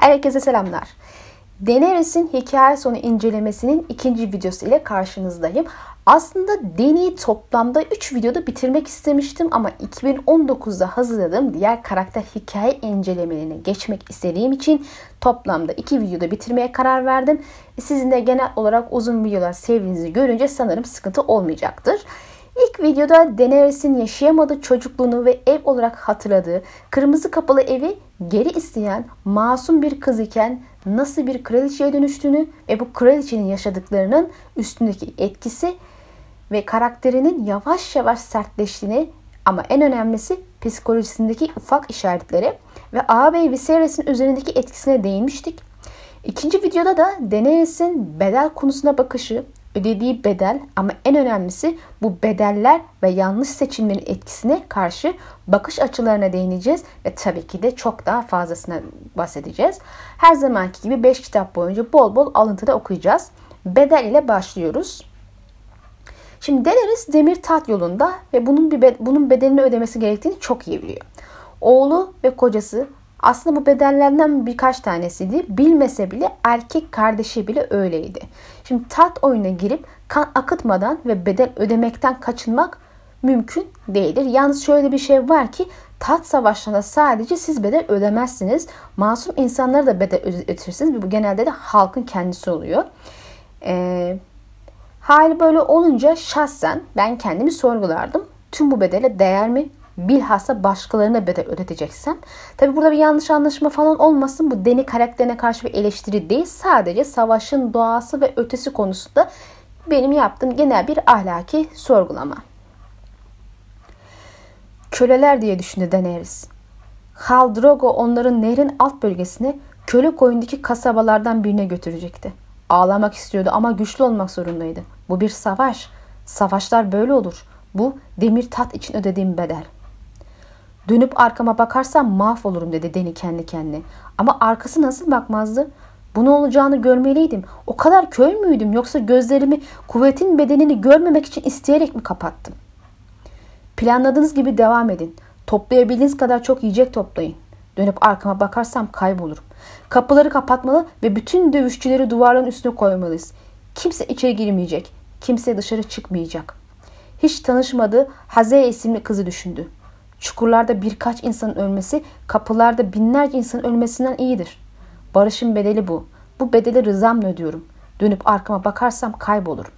Herkese selamlar. Daenerys'in hikaye sonu incelemesinin ikinci videosu ile karşınızdayım. Aslında Dany'i toplamda 3 videoda bitirmek istemiştim ama 2019'da hazırladığım diğer karakter hikaye incelemelerine geçmek istediğim için toplamda 2 videoda bitirmeye karar verdim. Sizin de genel olarak uzun videolar sevdiğinizi görünce sanırım sıkıntı olmayacaktır. İlk videoda Daenerys'in yaşayamadığı çocukluğunu ve ev olarak hatırladığı kırmızı kapalı evi geri isteyen masum bir kız iken nasıl bir kraliçeye dönüştüğünü ve bu kraliçenin yaşadıklarının üstündeki etkisi ve karakterinin yavaş yavaş sertleştiğini ama en önemlisi psikolojisindeki ufak işaretleri ve ağabey Viserys'in üzerindeki etkisine değinmiştik. İkinci videoda da Daenerys'in bedel konusuna bakışı, ödediği bedel ama en önemlisi bu bedeller ve yanlış seçimlerin etkisine karşı bakış açılarına değineceğiz ve tabii ki de çok daha fazlasına bahsedeceğiz. Her zamanki gibi 5 kitap boyunca bol bol alıntıda okuyacağız. Bedel ile başlıyoruz. Şimdi Daenerys demir tat yolunda ve bunun bir bunun bedelini ödemesi gerektiğini çok iyi biliyor. Oğlu ve kocası aslında bu bedellerden birkaç tanesiydi. Bilmese bile erkek kardeşi bile öyleydi. Şimdi tat oyuna girip kan akıtmadan ve bedel ödemekten kaçınmak mümkün değildir. Yalnız şöyle bir şey var ki tat savaşlarında sadece siz bedel ödemezsiniz. Masum insanlara da bedel ödetirsiniz. Bu genelde de halkın kendisi oluyor. Ee, hali böyle olunca şahsen ben kendimi sorgulardım. Tüm bu bedele değer mi? Bilhassa başkalarına bedel ödeteceksen. Tabi burada bir yanlış anlaşma falan olmasın. Bu Deni karakterine karşı bir eleştiri değil. Sadece savaşın doğası ve ötesi konusunda benim yaptığım genel bir ahlaki sorgulama. Köleler diye düşündü Daenerys. Khal Drogo onların nehrin alt bölgesine köle koyundaki kasabalardan birine götürecekti. Ağlamak istiyordu ama güçlü olmak zorundaydı. Bu bir savaş. Savaşlar böyle olur. Bu demir tat için ödediğim bedel. Dönüp arkama bakarsam mahvolurum dedi Deni kendi kendine. Ama arkası nasıl bakmazdı? Bunu olacağını görmeliydim. O kadar köy müydüm yoksa gözlerimi kuvvetin bedenini görmemek için isteyerek mi kapattım? Planladığınız gibi devam edin. Toplayabildiğiniz kadar çok yiyecek toplayın. Dönüp arkama bakarsam kaybolurum. Kapıları kapatmalı ve bütün dövüşçüleri duvarların üstüne koymalıyız. Kimse içeri girmeyecek. Kimse dışarı çıkmayacak. Hiç tanışmadığı Haze isimli kızı düşündü. Çukurlarda birkaç insanın ölmesi, kapılarda binlerce insanın ölmesinden iyidir. Barışın bedeli bu. Bu bedeli rızamla ödüyorum. Dönüp arkama bakarsam kaybolurum.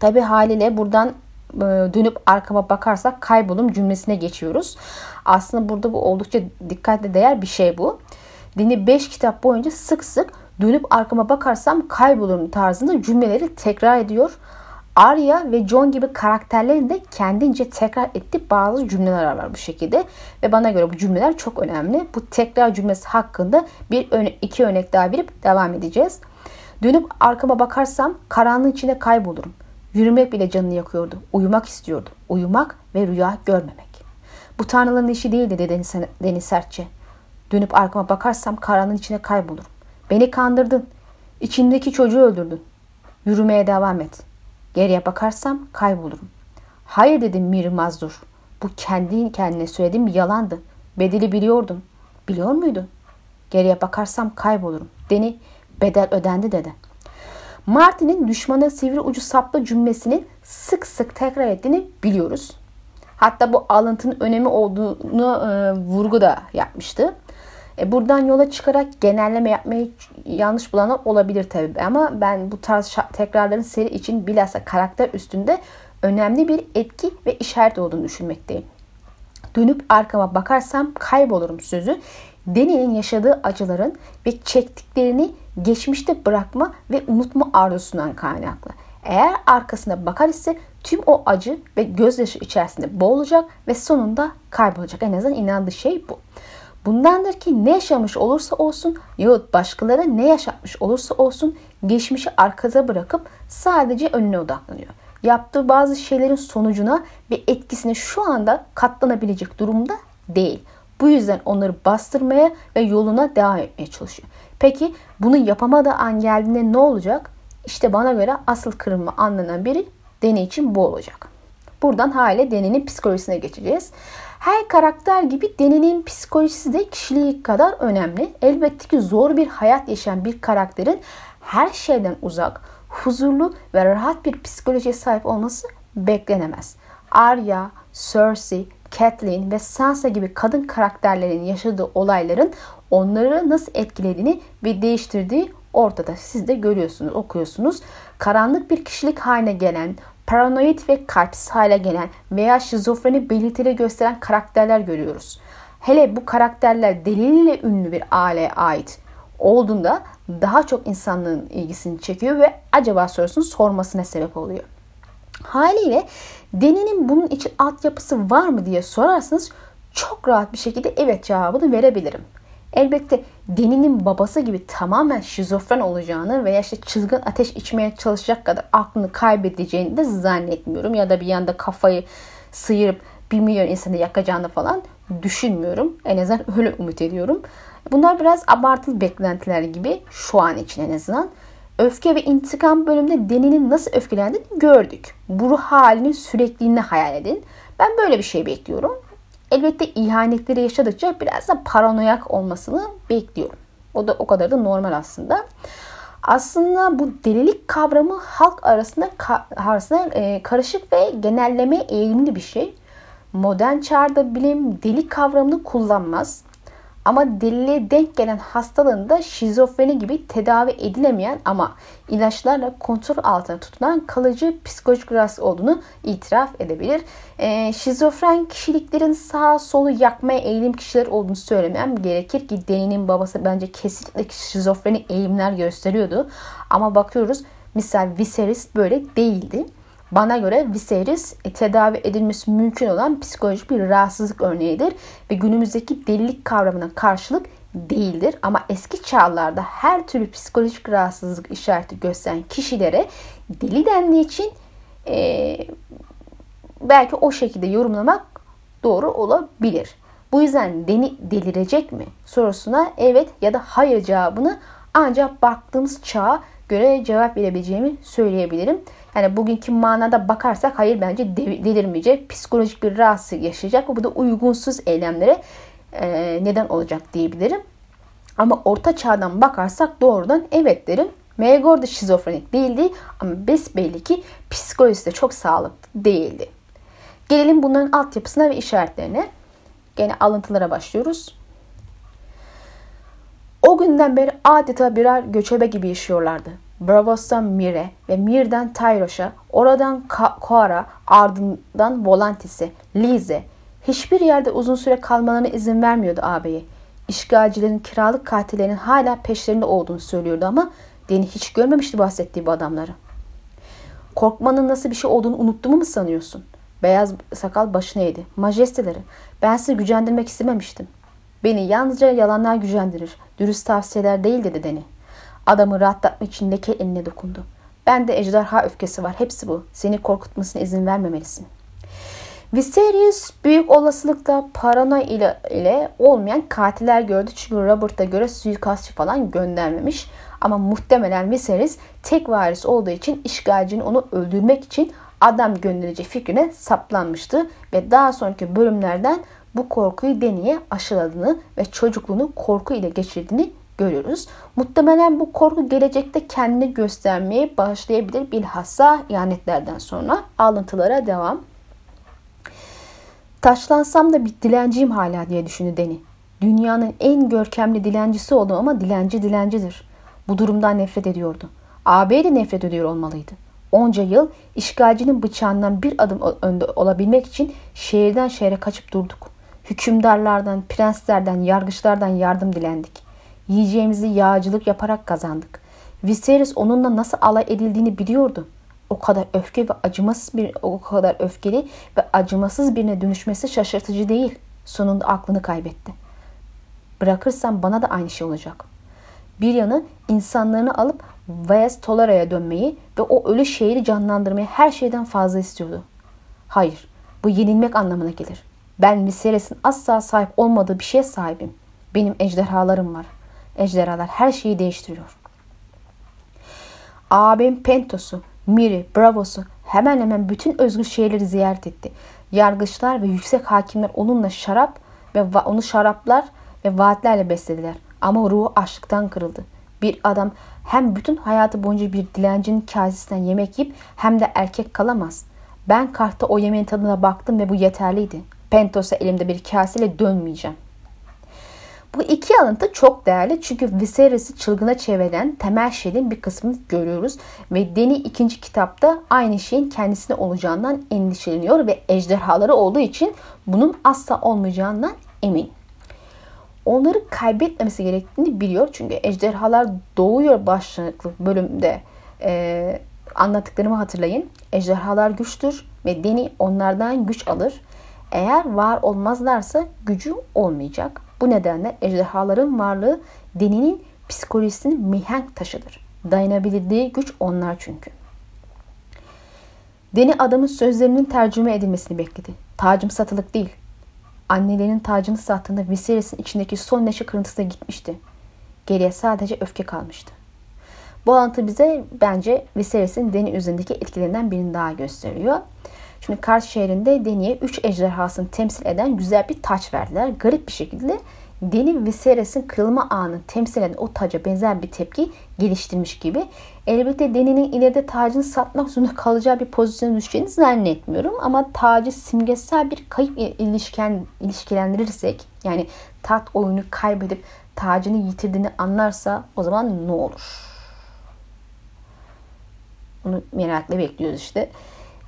Tabi haliyle buradan e, dönüp arkama bakarsak kaybolum cümlesine geçiyoruz. Aslında burada bu oldukça dikkatle değer bir şey bu. Dini 5 kitap boyunca sık sık dönüp arkama bakarsam kaybolurum tarzında cümleleri tekrar ediyor. Arya ve John gibi karakterlerin de kendince tekrar ettiği bazı cümleler var bu şekilde. Ve bana göre bu cümleler çok önemli. Bu tekrar cümlesi hakkında bir iki örnek daha verip devam edeceğiz. Dönüp arkama bakarsam karanlığın içinde kaybolurum. Yürümek bile canını yakıyordu. Uyumak istiyordu. Uyumak ve rüya görmemek. Bu tanrıların işi değildi dedi Deniz sertçe. Dönüp arkama bakarsam karanlığın içine kaybolurum. Beni kandırdın. İçimdeki çocuğu öldürdün. Yürümeye devam et.'' Geriye bakarsam kaybolurum. Hayır dedim Mir Mazdur. Bu kendi kendine söylediğim bir yalandı. Bedeli biliyordum. Biliyor muydun? Geriye bakarsam kaybolurum. Deni bedel ödendi dedi. Martin'in düşmana sivri ucu saplı cümlesini sık sık tekrar ettiğini biliyoruz. Hatta bu alıntının önemi olduğunu e, vurgu da yapmıştı. E, buradan yola çıkarak genelleme yapmayı yanlış bulanlar olabilir tabii ama ben bu tarz tekrarların seri için bilhassa karakter üstünde önemli bir etki ve işaret olduğunu düşünmekteyim. Dönüp arkama bakarsam kaybolurum sözü Deni'nin yaşadığı acıların ve çektiklerini geçmişte bırakma ve unutma arzusundan kaynaklı. Eğer arkasına bakar ise tüm o acı ve gözyaşı içerisinde boğulacak ve sonunda kaybolacak. En azından inandığı şey bu. Bundandır ki ne yaşamış olursa olsun yahut başkaları ne yaşatmış olursa olsun geçmişi arkada bırakıp sadece önüne odaklanıyor. Yaptığı bazı şeylerin sonucuna ve etkisine şu anda katlanabilecek durumda değil. Bu yüzden onları bastırmaya ve yoluna devam etmeye çalışıyor. Peki bunu yapamadığı an geldiğinde ne olacak? İşte bana göre asıl kırılma anlanan biri deney için bu olacak. Buradan hale denenin psikolojisine geçeceğiz. Her karakter gibi Deni'nin psikolojisi de kişiliği kadar önemli. Elbette ki zor bir hayat yaşayan bir karakterin her şeyden uzak, huzurlu ve rahat bir psikolojiye sahip olması beklenemez. Arya, Cersei, Catelyn ve Sansa gibi kadın karakterlerin yaşadığı olayların onları nasıl etkilediğini ve değiştirdiği ortada. Siz de görüyorsunuz, okuyorsunuz. Karanlık bir kişilik haline gelen, paranoid ve kalpsiz hale gelen veya şizofreni belirtileri gösteren karakterler görüyoruz. Hele bu karakterler deliliyle ünlü bir aileye ait olduğunda daha çok insanlığın ilgisini çekiyor ve acaba sorusunu sormasına sebep oluyor. Haliyle Deni'nin bunun için altyapısı var mı diye sorarsanız çok rahat bir şekilde evet cevabını verebilirim. Elbette Deni'nin babası gibi tamamen şizofren olacağını veya işte çılgın ateş içmeye çalışacak kadar aklını kaybedeceğini de zannetmiyorum. Ya da bir yanda kafayı sıyırıp bir milyon insanı yakacağını falan düşünmüyorum. En azından öyle umut ediyorum. Bunlar biraz abartılı beklentiler gibi şu an için en azından. Öfke ve intikam bölümünde Deni'nin nasıl öfkelendiğini gördük. Bu ruh halinin sürekliliğini hayal edin. Ben böyle bir şey bekliyorum. Elbette ihanetleri yaşadıkça biraz da paranoyak olmasını bekliyorum. O da o kadar da normal aslında. Aslında bu delilik kavramı halk arasında arasında e, karışık ve genelleme eğilimli bir şey. Modern çağda bilim deli kavramını kullanmaz. Ama deliliğe denk gelen hastalığında şizofreni gibi tedavi edilemeyen ama ilaçlarla kontrol altında tutulan kalıcı psikolojik rahatsız olduğunu itiraf edebilir. E, şizofren kişiliklerin sağ solu yakmaya eğilim kişiler olduğunu söylemem gerekir ki Deni'nin babası bence kesinlikle şizofreni eğilimler gösteriyordu. Ama bakıyoruz misal Viserys böyle değildi. Bana göre Viserys e, tedavi edilmesi mümkün olan psikolojik bir rahatsızlık örneğidir ve günümüzdeki delilik kavramına karşılık değildir. Ama eski çağlarda her türlü psikolojik rahatsızlık işareti gösteren kişilere deli dendiği için e, belki o şekilde yorumlamak doğru olabilir. Bu yüzden deni delirecek mi sorusuna evet ya da hayır cevabını ancak baktığımız çağa göre cevap verebileceğimi söyleyebilirim. Yani bugünkü manada bakarsak hayır bence delirmeyecek. Psikolojik bir rahatsızlık yaşayacak. Bu da uygunsuz eylemlere e, neden olacak diyebilirim. Ama orta çağdan bakarsak doğrudan evet derim. Megor da şizofrenik değildi ama besbelli ki psikolojisi de çok sağlıklı değildi. Gelelim bunların altyapısına ve işaretlerine. Gene alıntılara başlıyoruz. O günden beri adeta birer göçebe gibi yaşıyorlardı. Bravos'tan Mir'e ve Mir'den Tyroş'a, oradan Koara, ardından Volantis'e, Lize. Hiçbir yerde uzun süre kalmalarına izin vermiyordu ağabeyi. İşgalcilerin, kiralık katillerinin hala peşlerinde olduğunu söylüyordu ama Deni hiç görmemişti bahsettiği bu adamları. Korkmanın nasıl bir şey olduğunu unuttuğumu mu sanıyorsun? Beyaz sakal başına eğdi. Majesteleri, ben sizi gücendirmek istememiştim. Beni yalnızca yalanlar gücendirir. Dürüst tavsiyeler değil dedi Deni. Adamı rahatlatmak için leke eline dokundu. Ben de ejderha öfkesi var. Hepsi bu. Seni korkutmasına izin vermemelisin. Viserys büyük olasılıkla parano ile, ile olmayan katiller gördü. Çünkü Robert'a göre suikastçı falan göndermemiş. Ama muhtemelen Viserys tek varis olduğu için işgalcinin onu öldürmek için adam gönderecek fikrine saplanmıştı. Ve daha sonraki bölümlerden bu korkuyu Deni'ye aşıladığını ve çocukluğunu korku ile geçirdiğini görüyoruz. Muhtemelen bu korku gelecekte kendini göstermeye başlayabilir bilhassa ihanetlerden sonra. Alıntılara devam. Taşlansam da bir dilenciyim hala diye düşündü Deni. Dünyanın en görkemli dilencisi oldum ama dilenci dilencidir. Bu durumdan nefret ediyordu. AB de nefret ediyor olmalıydı. Onca yıl işgalcinin bıçağından bir adım önde olabilmek için şehirden şehre kaçıp durduk. Hükümdarlardan, prenslerden, yargıçlardan yardım dilendik. Yiyeceğimizi yağcılık yaparak kazandık. Viserys onunla nasıl alay edildiğini biliyordu. O kadar öfke ve acımasız bir o kadar öfkeli ve acımasız birine dönüşmesi şaşırtıcı değil. Sonunda aklını kaybetti. Bırakırsam bana da aynı şey olacak. Bir yanı insanlarını alıp Vayas Tolara'ya dönmeyi ve o ölü şehri canlandırmayı her şeyden fazla istiyordu. Hayır, bu yenilmek anlamına gelir. Ben Viserys'in asla sahip olmadığı bir şeye sahibim. Benim ejderhalarım var. Ejderhalar her şeyi değiştiriyor. Abim Pentos'u, Miri, Bravos'u hemen hemen bütün özgür şehirleri ziyaret etti. Yargıçlar ve yüksek hakimler onunla şarap ve onu şaraplar ve vaatlerle beslediler. Ama ruhu açlıktan kırıldı. Bir adam hem bütün hayatı boyunca bir dilencinin kasesinden yemek yiyip hem de erkek kalamaz. Ben kartta o yemeğin tadına baktım ve bu yeterliydi. Pentos'a elimde bir kaseyle dönmeyeceğim. Bu iki alıntı çok değerli çünkü Viserys'i çılgına çeviren temel şeyin bir kısmını görüyoruz ve Deni ikinci kitapta aynı şeyin kendisine olacağından endişeleniyor ve ejderhaları olduğu için bunun asla olmayacağından emin. Onları kaybetmemesi gerektiğini biliyor çünkü ejderhalar doğuyor başlıklı bölümde e, anlattıklarımı hatırlayın. Ejderhalar güçtür ve Deni onlardan güç alır. Eğer var olmazlarsa gücü olmayacak. Bu nedenle ejderhaların varlığı Deni'nin psikolojisinin mihenk taşıdır. Dayanabildiği güç onlar çünkü. Deni adamın sözlerinin tercüme edilmesini bekledi. Tacım satılık değil. Annelerinin tacını sattığında Viserys'in içindeki son neşe kırıntısı gitmişti. Geriye sadece öfke kalmıştı. Bu alıntı bize bence Viserys'in Deni üzerindeki etkilerinden birini daha gösteriyor. Şimdi Kars şehrinde Deni'ye 3 ejderhasını temsil eden güzel bir taç verdiler. Garip bir şekilde Deni Viserys'in kırılma anını temsil eden o taca benzer bir tepki geliştirmiş gibi. Elbette Deni'nin ileride tacını satmak zorunda kalacağı bir pozisyona düşeceğini zannetmiyorum. Ama tacı simgesel bir kayıp ilişken, ilişkilendirirsek yani tat oyunu kaybedip tacını yitirdiğini anlarsa o zaman ne olur? Bunu merakla bekliyoruz işte.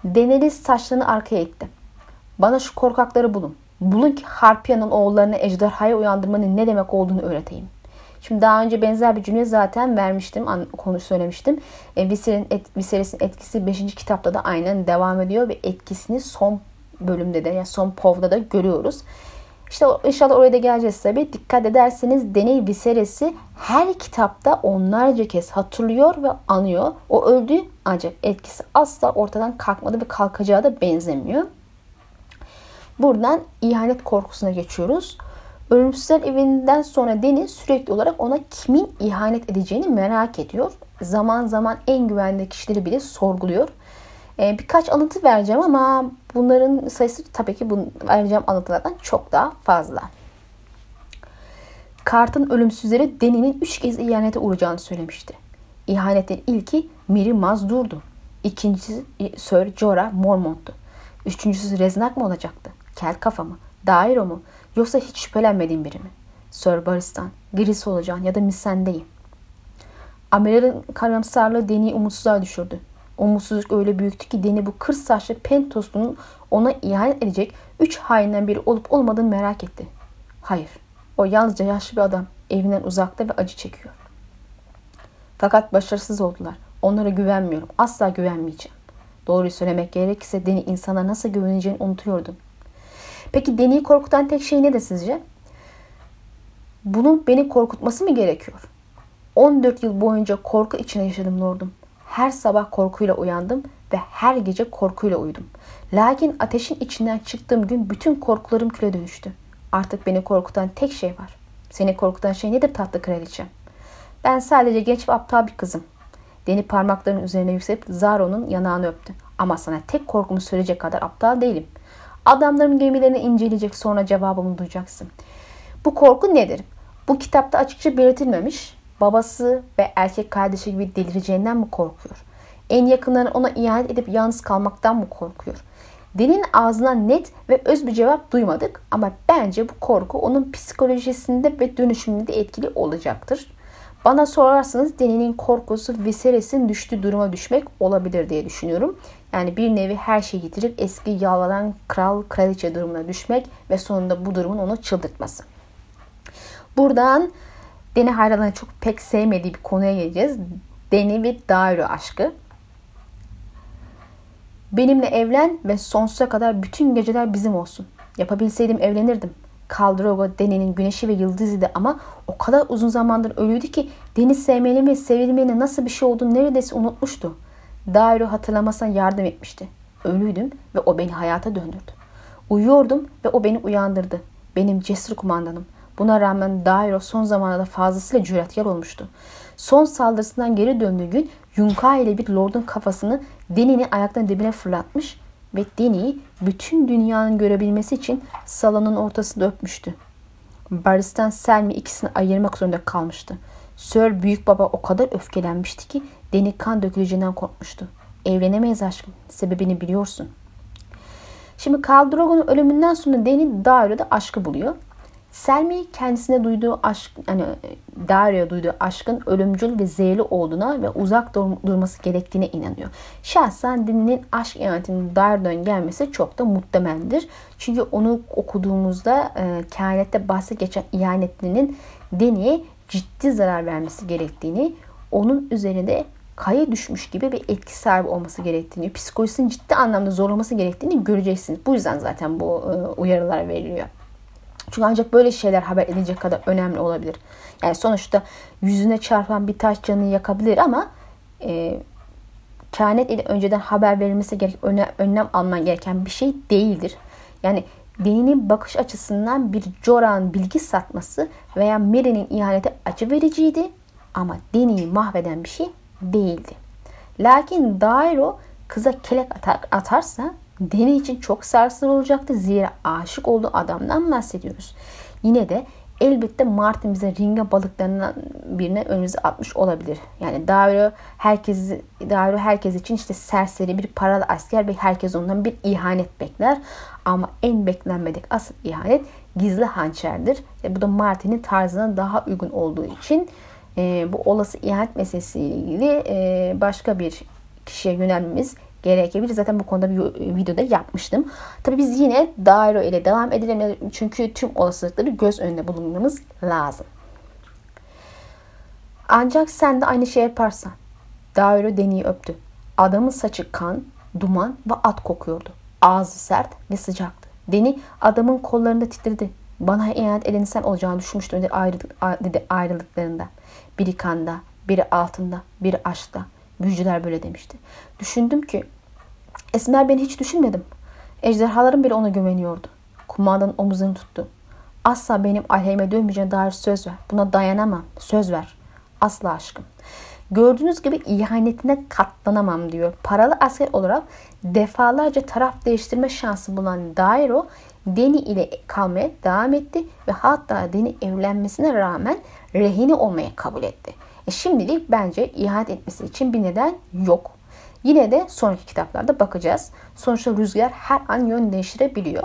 Daenerys saçlarını arkaya itti. Bana şu korkakları bulun. Bulun ki Harpya'nın oğullarını ejderhaya uyandırmanın ne demek olduğunu öğreteyim. Şimdi daha önce benzer bir cümle zaten vermiştim, konu söylemiştim. E, Viserys'in et, etkisi 5. kitapta da aynen devam ediyor ve etkisini son bölümde de yani son povda da görüyoruz. İşte inşallah oraya da geleceğiz tabi. Dikkat ederseniz Deney Viserys'i her kitapta onlarca kez hatırlıyor ve anıyor. O öldü ancak etkisi asla ortadan kalkmadı ve kalkacağı da benzemiyor. Buradan ihanet korkusuna geçiyoruz. Ölümsüzler evinden sonra Deniz sürekli olarak ona kimin ihanet edeceğini merak ediyor. Zaman zaman en güvenli kişileri bile sorguluyor. Ee, birkaç alıntı vereceğim ama bunların sayısı tabii ki bu vereceğim alıntılardan çok daha fazla. Kart'ın ölümsüzleri Deni'nin üç kez ihanete uğrayacağını söylemişti. İhanetin ilki Miri Mazdur'du. İkincisi Sir Jorah Mormont'tu. Üçüncüsü Reznak mı olacaktı? Kel kafa mı? Dairo mu? Yoksa hiç şüphelenmediğim biri mi? Sir Baristan, Gris olacağın ya da Missandei. Amiral'in karamsarlığı Deni'yi umutsuzluğa düşürdü. Umutsuzluk öyle büyüktü ki Deni bu kır saçlı Pentos'un ona ihanet edecek üç hainden biri olup olmadığını merak etti. Hayır, o yalnızca yaşlı bir adam, evinden uzakta ve acı çekiyor. Fakat başarısız oldular. Onlara güvenmiyorum. Asla güvenmeyeceğim. Doğruyu söylemek gerekirse Deni insana nasıl güveneceğini unutuyordum. Peki Deni'yi korkutan tek şey ne de sizce? Bunun beni korkutması mı gerekiyor? 14 yıl boyunca korku içine yaşadım lordum. Her sabah korkuyla uyandım ve her gece korkuyla uyudum. Lakin ateşin içinden çıktığım gün bütün korkularım küle dönüştü. Artık beni korkutan tek şey var. Seni korkutan şey nedir tatlı kraliçem? Ben sadece genç ve aptal bir kızım. Deni parmaklarının üzerine yükselip Zaro'nun yanağını öptü. Ama sana tek korkumu söyleyecek kadar aptal değilim. Adamların gemilerini inceleyecek sonra cevabımı duyacaksın. Bu korku nedir? Bu kitapta açıkça belirtilmemiş. Babası ve erkek kardeşi gibi delireceğinden mi korkuyor? En yakınları ona ihanet edip yalnız kalmaktan mı korkuyor? Dinin ağzından net ve öz bir cevap duymadık ama bence bu korku onun psikolojisinde ve dönüşümünde etkili olacaktır. Bana sorarsanız Deni'nin korkusu Viserys'in düştüğü duruma düşmek olabilir diye düşünüyorum. Yani bir nevi her şeyi yitirip eski yağlanan kral kraliçe durumuna düşmek ve sonunda bu durumun onu çıldırtması. Buradan Deni hayranlarının çok pek sevmediği bir konuya geleceğiz. Deni ve Dairo aşkı. Benimle evlen ve sonsuza kadar bütün geceler bizim olsun. Yapabilseydim evlenirdim. Kaldrogo Deni'nin güneşi ve yıldızıydı ama o kadar uzun zamandır ölüydü ki Deni sevmenin ve sevilmenin nasıl bir şey olduğunu neredeyse unutmuştu. Dairo hatırlamasına yardım etmişti. Ölüydüm ve o beni hayata döndürdü. Uyuyordum ve o beni uyandırdı. Benim cesur kumandanım. Buna rağmen Dairo son zamanlarda fazlasıyla cüretkar olmuştu. Son saldırısından geri döndüğü gün Yunka ile bir lordun kafasını Deni'nin ayaklarının dibine fırlatmış ve Deni'yi bütün dünyanın görebilmesi için salonun ortasında öpmüştü. Baristan Selmi ikisini ayırmak zorunda kalmıştı. Sir Büyük Baba o kadar öfkelenmişti ki Deni kan döküleceğinden korkmuştu. Evlenemeyiz aşkım. Sebebini biliyorsun. Şimdi Khal Drogo'nun ölümünden sonra Deni Dario'da aşkı buluyor. Selmi kendisine duyduğu aşk, hani Dario'ya duyduğu aşkın ölümcül ve zehirli olduğuna ve uzak durması gerektiğine inanıyor. Şahsen Deni'nin aşk ihanetinin Dario'dan gelmesi çok da muhtemeldir. Çünkü onu okuduğumuzda e, kainatte bahsi geçen ihanetlinin Deni'ye ciddi zarar vermesi gerektiğini, onun üzerinde kaya düşmüş gibi bir etki sahibi olması gerektiğini, psikolojisinin ciddi anlamda zorlaması gerektiğini göreceksiniz. Bu yüzden zaten bu e, uyarılar veriliyor. Çünkü ancak böyle şeyler haber edilecek kadar önemli olabilir. Yani sonuçta yüzüne çarpan bir taş canını yakabilir ama e, kehanet ile önceden haber verilmesi gerek, önlem, önlem alman gereken bir şey değildir. Yani dinin bakış açısından bir Joran bilgi satması veya Mary'nin ihaneti acı vericiydi ama dini mahveden bir şey değildi. Lakin Dairo kıza kelek atar, atarsa Deni için çok sarsıcı olacaktı. Zira aşık olduğu adamdan bahsediyoruz. Yine de elbette Martin bize ringa balıklarından birine önümüze atmış olabilir. Yani Dario herkes Dario herkes için işte serseri bir paralı asker ve herkes ondan bir ihanet bekler. Ama en beklenmedik asıl ihanet gizli hançerdir. Ve bu da Martin'in tarzına daha uygun olduğu için e, bu olası ihanet meselesiyle ilgili e, başka bir kişiye yönelmemiz gerekebilir. Zaten bu konuda bir videoda yapmıştım. Tabii biz yine Dairo ile devam edelim. Çünkü tüm olasılıkları göz önünde bulundurmamız lazım. Ancak sen de aynı şey yaparsan. Dairo Deni'yi öptü. Adamın saçı kan, duman ve at kokuyordu. Ağzı sert ve sıcaktı. Deni adamın kollarında titredi. Bana ihanet edeni sen olacağını düşünmüştüm dedi, ayrılık, dedi ayrılıklarında. Biri kanda, biri altında, biri aşkta. Büyücüler böyle demişti. Düşündüm ki Esmer beni hiç düşünmedim. Ejderhaların bile ona güveniyordu. Kumandanın omuzunu tuttu. Asla benim aleyhime dönmeyeceğine dair söz ver. Buna dayanamam. Söz ver. Asla aşkım. Gördüğünüz gibi ihanetine katlanamam diyor. Paralı asker olarak defalarca taraf değiştirme şansı bulan Dairo Deni ile kalmaya devam etti ve hatta Deni evlenmesine rağmen rehini olmaya kabul etti. E şimdilik bence ihanet etmesi için bir neden yok. Yine de sonraki kitaplarda bakacağız. Sonuçta rüzgar her an yön değiştirebiliyor.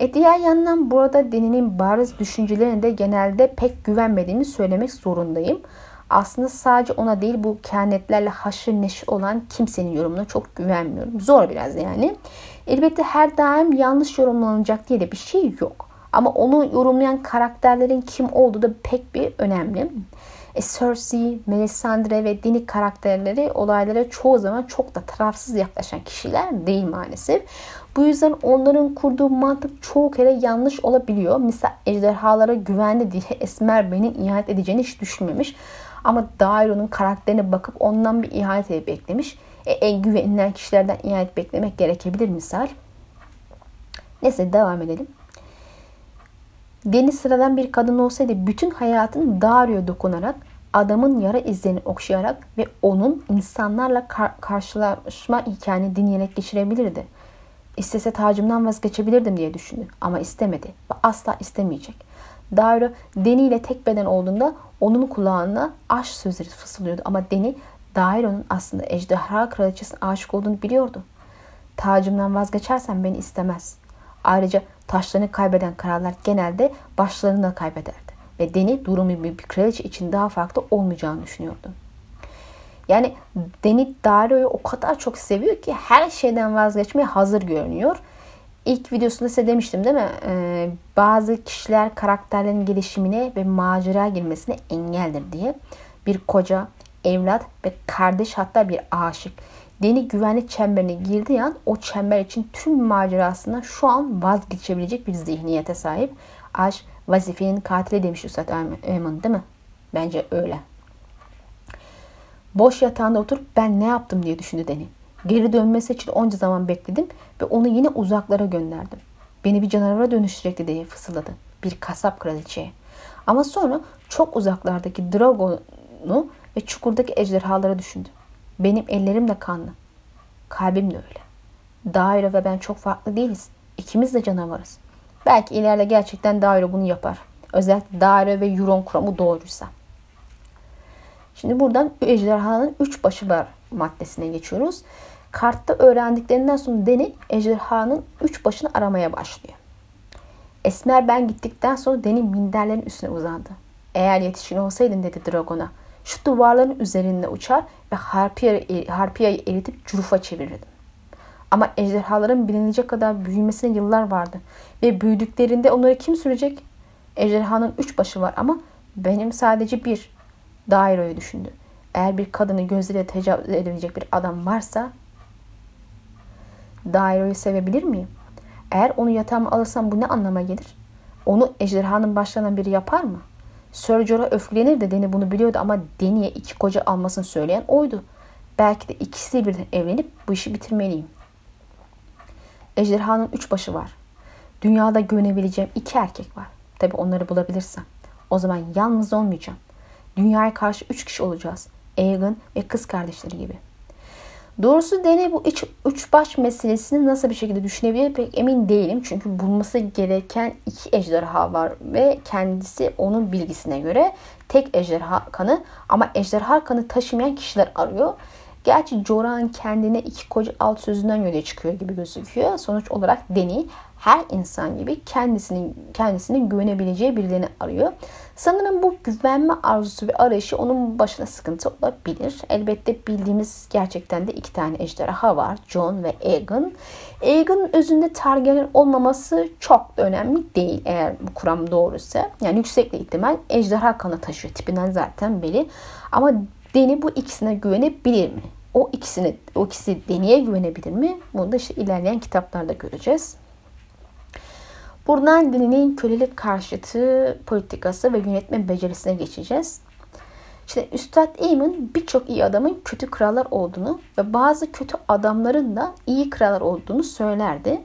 E diğer yandan burada Deni'nin bariz düşüncelerine de genelde pek güvenmediğimi söylemek zorundayım. Aslında sadece ona değil bu kehanetlerle haşır neşir olan kimsenin yorumuna çok güvenmiyorum. Zor biraz yani. Elbette her daim yanlış yorumlanacak diye de bir şey yok. Ama onu yorumlayan karakterlerin kim olduğu da pek bir önemli. E, Cersei, Melisandre ve Dini karakterleri olaylara çoğu zaman çok da tarafsız yaklaşan kişiler değil maalesef. Bu yüzden onların kurduğu mantık çoğu kere yanlış olabiliyor. Mesela ejderhalara güvendi diye Esmer benim ihanet edeceğini hiç düşünmemiş. Ama Dairo'nun karakterine bakıp ondan bir ihanet beklemiş. E, en güvenilen kişilerden ihanet beklemek gerekebilir misal. Neyse devam edelim. Deniz sıradan bir kadın olsaydı bütün hayatını Dario'ya dokunarak, adamın yara izlerini okşayarak ve onun insanlarla kar- karşılaşma hikayeni dinleyerek geçirebilirdi. İstese tacımdan vazgeçebilirdim diye düşündü ama istemedi ve asla istemeyecek. Dario Deni ile tek beden olduğunda onun kulağına aşk sözleri fısıldıyordu ama Deni Dairo'nun aslında ejderha kraliçesine aşık olduğunu biliyordu. Tacımdan vazgeçersen beni istemez. Ayrıca taşlarını kaybeden krallar genelde başlarını da kaybederdi. Ve Deni durumu bir kraliçe için daha farklı olmayacağını düşünüyordu. Yani Deni Dario'yu o kadar çok seviyor ki her şeyden vazgeçmeye hazır görünüyor. İlk videosunda size demiştim değil mi? Ee, bazı kişiler karakterlerin gelişimine ve macera girmesine engeldir diye. Bir koca, evlat ve kardeş hatta bir aşık Deni güvenlik çemberine girdiği an o çember için tüm macerasından şu an vazgeçebilecek bir zihniyete sahip. Aşk vazifenin katili demiş Üstad Emin değil mi? Bence öyle. Boş yatağında oturup ben ne yaptım diye düşündü Deni. Geri dönmesi için onca zaman bekledim ve onu yine uzaklara gönderdim. Beni bir canavara dönüştürecekti diye fısıldadı. Bir kasap kraliçeye. Ama sonra çok uzaklardaki Dragon'u ve çukurdaki ejderhalara düşündü. Benim ellerim de kanlı. Kalbim de öyle. Daire ve ben çok farklı değiliz. İkimiz de canavarız. Belki ileride gerçekten Daire bunu yapar. Özellikle Daire ve Euron kuramı doğruysa. Şimdi buradan ejderhanın üç başı var maddesine geçiyoruz. Kartta öğrendiklerinden sonra Deni ejderhanın üç başını aramaya başlıyor. Esmer ben gittikten sonra Deni minderlerin üstüne uzandı. Eğer yetişkin olsaydın dedi Dragon'a. Şu duvarların üzerinde uçar ve Harpiya'yı eritip curufa çevirirdim. Ama ejderhaların bilinecek kadar büyümesine yıllar vardı. Ve büyüdüklerinde onları kim sürecek? Ejderhanın üç başı var ama benim sadece bir. Dairo'yu düşündü. Eğer bir kadını gözüyle tecavüz edebilecek bir adam varsa Dairo'yu sevebilir miyim? Eğer onu yatağıma alırsam bu ne anlama gelir? Onu ejderhanın başlanan biri yapar mı? Sir Jorah öfkelenir de Deni bunu biliyordu ama Deni'ye iki koca almasını söyleyen oydu. Belki de ikisi birden evlenip bu işi bitirmeliyim. Ejderhanın üç başı var. Dünyada güvenebileceğim iki erkek var. Tabi onları bulabilirsem. O zaman yalnız olmayacağım. Dünyaya karşı üç kişi olacağız. Aegon ve kız kardeşleri gibi. Doğrusu Dene bu üç, üç baş meselesini nasıl bir şekilde düşünebilir pek emin değilim. Çünkü bulması gereken iki ejderha var ve kendisi onun bilgisine göre tek ejderha kanı ama ejderha kanı taşımayan kişiler arıyor. Gerçi Joran kendine iki koca alt sözünden yola çıkıyor gibi gözüküyor. Sonuç olarak Deni her insan gibi kendisinin kendisinin güvenebileceği birilerini arıyor. Sanırım bu güvenme arzusu ve arayışı onun başına sıkıntı olabilir. Elbette bildiğimiz gerçekten de iki tane ejderha var. John ve Aegon. Aegon'un özünde Targaryen olmaması çok da önemli değil eğer bu kuram doğruysa. Yani yüksekle ihtimal ejderha kanı taşıyor. Tipinden zaten belli. Ama Deni bu ikisine güvenebilir mi? O ikisine, o ikisi Deni'ye güvenebilir mi? Bunu da işte ilerleyen kitaplarda göreceğiz. Buradan Deni'nin kölelik karşıtı politikası ve yönetme becerisine geçeceğiz. İşte Üstad Eamon birçok iyi adamın kötü krallar olduğunu ve bazı kötü adamların da iyi krallar olduğunu söylerdi.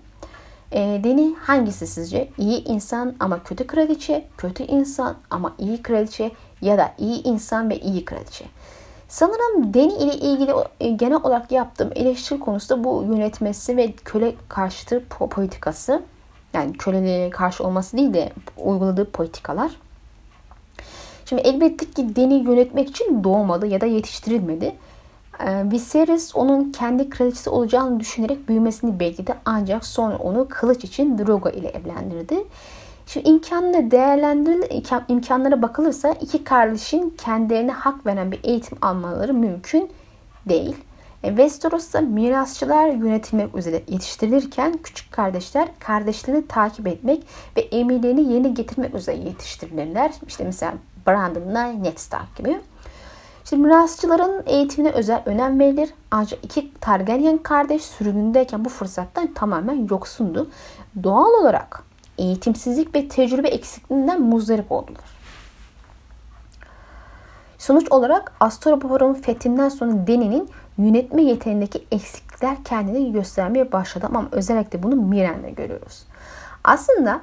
E, Deni hangisi sizce? İyi insan ama kötü kraliçe, kötü insan ama iyi kraliçe ya da iyi insan ve iyi kraliçe. Sanırım Deni ile ilgili e, genel olarak yaptığım eleştiri konusu da bu yönetmesi ve köle karşıtı politikası. Yani köleliğe karşı olması değil de uyguladığı politikalar. Şimdi elbette ki Deni yönetmek için doğmadı ya da yetiştirilmedi. Ee, Viserys onun kendi kraliçesi olacağını düşünerek büyümesini bekledi ancak sonra onu kılıç için Drogo ile evlendirdi. Şimdi imkanları değerlendiril imkanlara bakılırsa iki kardeşin kendilerine hak veren bir eğitim almaları mümkün değil. E, Westeros'ta mirasçılar yönetilmek üzere yetiştirilirken küçük kardeşler kardeşlerini takip etmek ve emirlerini yerine getirmek üzere yetiştirilirler. İşte mesela Brandon'la Ned Stark gibi. İşte mirasçıların eğitimine özel önem verilir. Ancak iki Targaryen kardeş sürgündeyken bu fırsattan tamamen yoksundu. Doğal olarak eğitimsizlik ve tecrübe eksikliğinden muzdarip oldular. Sonuç olarak Astroporon fethinden sonra Deni'nin yönetme yeteneğindeki eksiklikler kendini göstermeye başladı ama özellikle bunu Miren'de görüyoruz. Aslında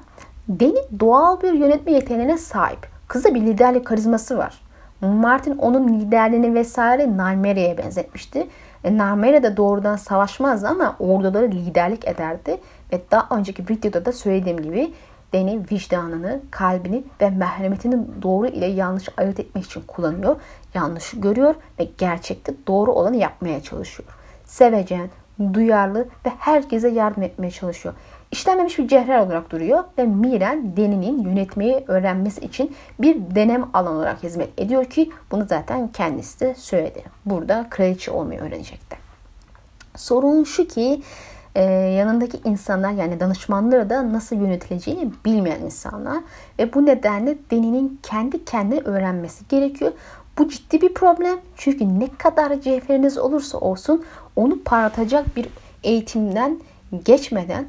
Deni doğal bir yönetme yeteneğine sahip. Kızda bir liderlik karizması var. Martin onun liderliğini vesaire Narmeria'ya benzetmişti. E, Narmeria da doğrudan savaşmazdı ama orduları liderlik ederdi. Ve daha önceki videoda da söylediğim gibi Deni vicdanını, kalbini ve merhametini doğru ile yanlış ayırt etmek için kullanıyor. Yanlışı görüyor ve gerçekte doğru olanı yapmaya çalışıyor. Sevecen, duyarlı ve herkese yardım etmeye çalışıyor. İşlenmemiş bir cevher olarak duruyor ve Miren Deni'nin yönetmeyi öğrenmesi için bir denem alan olarak hizmet ediyor ki bunu zaten kendisi de söyledi. Burada kraliçe olmayı öğrenecekti. Sorun şu ki e, yanındaki insanlar yani danışmanları da nasıl yönetileceğini bilmeyen insanlar ve bu nedenle Deni'nin kendi kendine öğrenmesi gerekiyor. Bu ciddi bir problem çünkü ne kadar cevheriniz olursa olsun onu parlatacak bir eğitimden geçmeden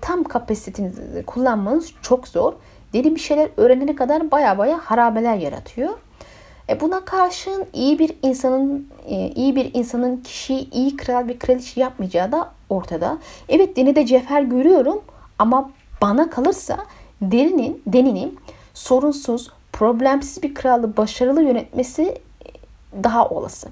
tam kapasitenizi kullanmanız çok zor. Deli bir şeyler öğrenene kadar baya baya harabeler yaratıyor. E buna karşın iyi bir insanın e, iyi bir insanın kişiyi iyi kral bir kraliçe yapmayacağı da ortada. Evet Deni'de cevher görüyorum ama bana kalırsa Deni'nin Deni'nin sorunsuz, problemsiz bir kralı başarılı yönetmesi daha olası.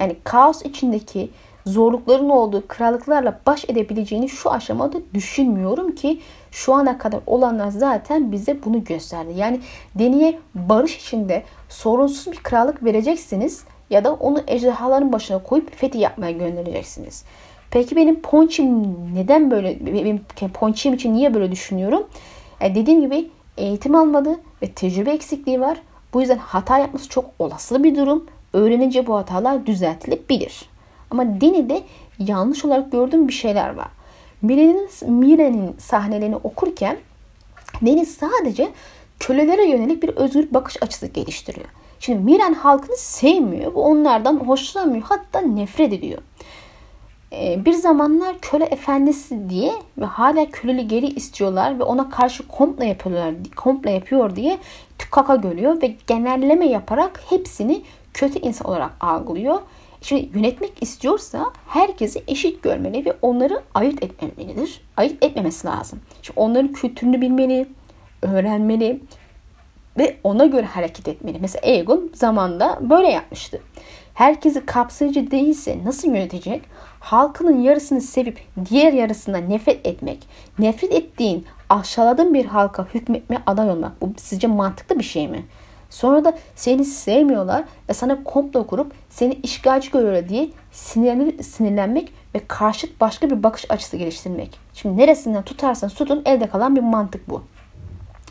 Yani kaos içindeki zorlukların olduğu krallıklarla baş edebileceğini şu aşamada düşünmüyorum ki şu ana kadar olanlar zaten bize bunu gösterdi. Yani Deni'ye barış içinde sorunsuz bir krallık vereceksiniz ya da onu ejderhaların başına koyup fethi yapmaya göndereceksiniz. Peki benim ponçim neden böyle, benim ponçim için niye böyle düşünüyorum? Yani dediğim gibi eğitim almadı ve tecrübe eksikliği var. Bu yüzden hata yapması çok olası bir durum. Öğrenince bu hatalar düzeltilebilir. Ama Deni'de yanlış olarak gördüğüm bir şeyler var. Mire'nin Mire'nin sahnelerini okurken Deniz sadece kölelere yönelik bir özgür bakış açısı geliştiriyor. Şimdi Miren halkını sevmiyor. Bu onlardan hoşlanmıyor. Hatta nefret ediyor. Ee, bir zamanlar köle efendisi diye ve hala köleli geri istiyorlar ve ona karşı komplo yapıyorlar, komplo yapıyor diye tükaka görüyor ve genelleme yaparak hepsini kötü insan olarak algılıyor. Şimdi yönetmek istiyorsa herkesi eşit görmeli ve onları ayırt etmemelidir. Ayırt etmemesi lazım. Şimdi onların kültürünü bilmeli, öğrenmeli ve ona göre hareket etmeli. Mesela Egon zamanda böyle yapmıştı. Herkesi kapsayıcı değilse nasıl yönetecek? Halkının yarısını sevip diğer yarısına nefret etmek. Nefret ettiğin, aşağıladığın bir halka hükmetme aday olmak. Bu sizce mantıklı bir şey mi? Sonra da seni sevmiyorlar ve sana komplo kurup seni işgalci görüyorlar diye sinirlenmek ve karşıt başka bir bakış açısı geliştirmek. Şimdi neresinden tutarsan tutun elde kalan bir mantık bu.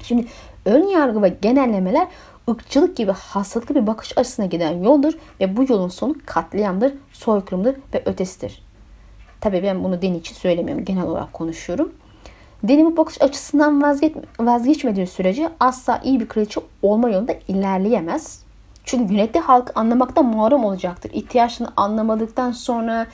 Şimdi ön yargı ve genellemeler ırkçılık gibi hastalıklı bir bakış açısına giden yoldur ve bu yolun sonu katliamdır, soykırımdır ve ötesidir. Tabii ben bunu din için söylemiyorum. Genel olarak konuşuyorum. Deni bu bakış açısından vazgeç, vazgeçmediği sürece asla iyi bir kraliçe olma yolunda ilerleyemez. Çünkü yönettiği halk anlamakta muharrem olacaktır. İhtiyaçlarını anlamadıktan sonra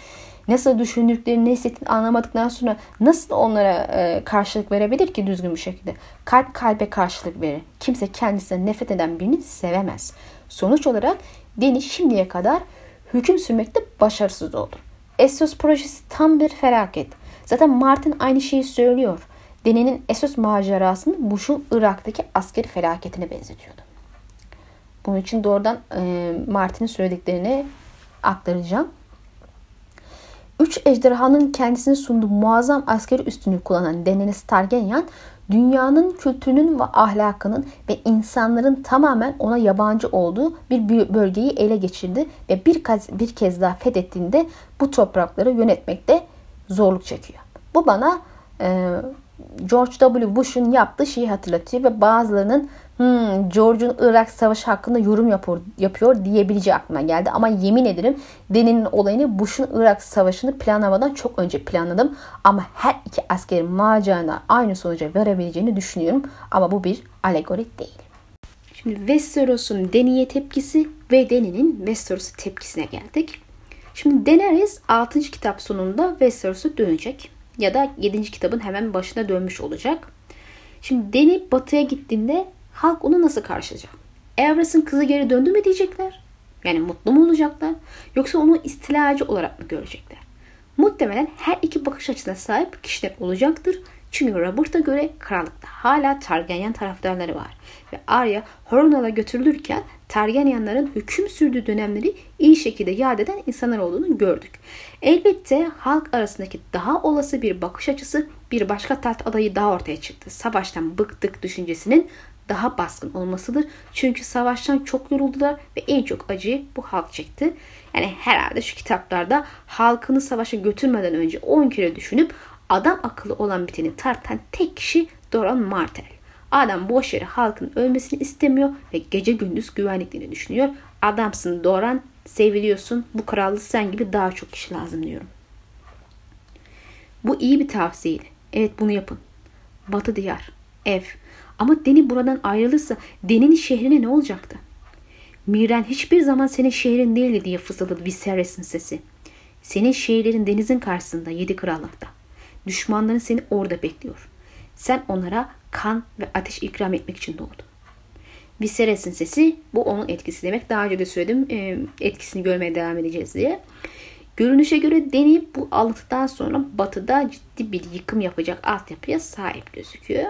nasıl düşündüklerini, ne hissettiğini anlamadıktan sonra nasıl onlara e, karşılık verebilir ki düzgün bir şekilde? Kalp kalbe karşılık verir. Kimse kendisine nefret eden birini sevemez. Sonuç olarak Deni şimdiye kadar hüküm sürmekte başarısız oldu. Essos projesi tam bir felaket. Zaten Martin aynı şeyi söylüyor. Deni'nin Essos macerasını Bush'un Irak'taki askeri felaketine benzetiyordu. Bunun için doğrudan e, Martin'in söylediklerini aktaracağım. Üç ejderhanın kendisine sunduğu muazzam askeri üstünlüğü kullanan Daenerys Targaryen, dünyanın kültürünün ve ahlakının ve insanların tamamen ona yabancı olduğu bir bölgeyi ele geçirdi ve bir kez, bir kez daha fethettiğinde bu toprakları yönetmekte zorluk çekiyor. Bu bana e, George W. Bush'un yaptığı şeyi hatırlatıyor ve bazılarının hmm, George'un Irak Savaşı hakkında yorum yapıyor, yapıyor diyebileceği aklıma geldi. Ama yemin ederim Deni'nin olayını Bush'un Irak Savaşı'nı planlamadan çok önce planladım. Ama her iki askerin macerana aynı sonuca verebileceğini düşünüyorum. Ama bu bir alegori değil. Şimdi Westeros'un Deni'ye tepkisi ve Deni'nin Westeros'a tepkisine geldik. Şimdi Daenerys 6. kitap sonunda Westeros'a dönecek ya da 7. kitabın hemen başına dönmüş olacak. Şimdi Deni batıya gittiğinde halk onu nasıl karşılayacak? Everest'in kızı geri döndü mü diyecekler? Yani mutlu mu olacaklar? Yoksa onu istilacı olarak mı görecekler? Muhtemelen her iki bakış açısına sahip kişiler olacaktır. Çünkü Robert'a göre krallıkta hala Targaryen taraftarları var. Ve Arya Hornal'a götürülürken Targaryenların hüküm sürdüğü dönemleri iyi şekilde yad eden insanlar olduğunu gördük. Elbette halk arasındaki daha olası bir bakış açısı bir başka taht adayı daha ortaya çıktı. Savaştan bıktık düşüncesinin daha baskın olmasıdır. Çünkü savaştan çok yoruldular ve en çok acıyı bu halk çekti. Yani herhalde şu kitaplarda halkını savaşa götürmeden önce 10 kere düşünüp adam akıllı olan biteni tartan tek kişi Doran Martel. Adam boş yere halkın ölmesini istemiyor ve gece gündüz güvenliklerini düşünüyor. Adamsın Doran, seviliyorsun. Bu krallığı sen gibi daha çok kişi lazım diyorum. Bu iyi bir tavsiyeydi. Evet bunu yapın. Batı diyar, ev. Ama Deni buradan ayrılırsa Deni'nin şehrine ne olacaktı? Miren hiçbir zaman senin şehrin değildi diye fısıldadı Viserys'in sesi. Senin şehirlerin denizin karşısında yedi krallıkta. Düşmanların seni orada bekliyor. Sen onlara kan ve ateş ikram etmek için doğdun. Viserys'in sesi bu onun etkisi demek. Daha önce de söyledim e, etkisini görmeye devam edeceğiz diye. Görünüşe göre Deni bu altıdan sonra batıda ciddi bir yıkım yapacak altyapıya sahip gözüküyor.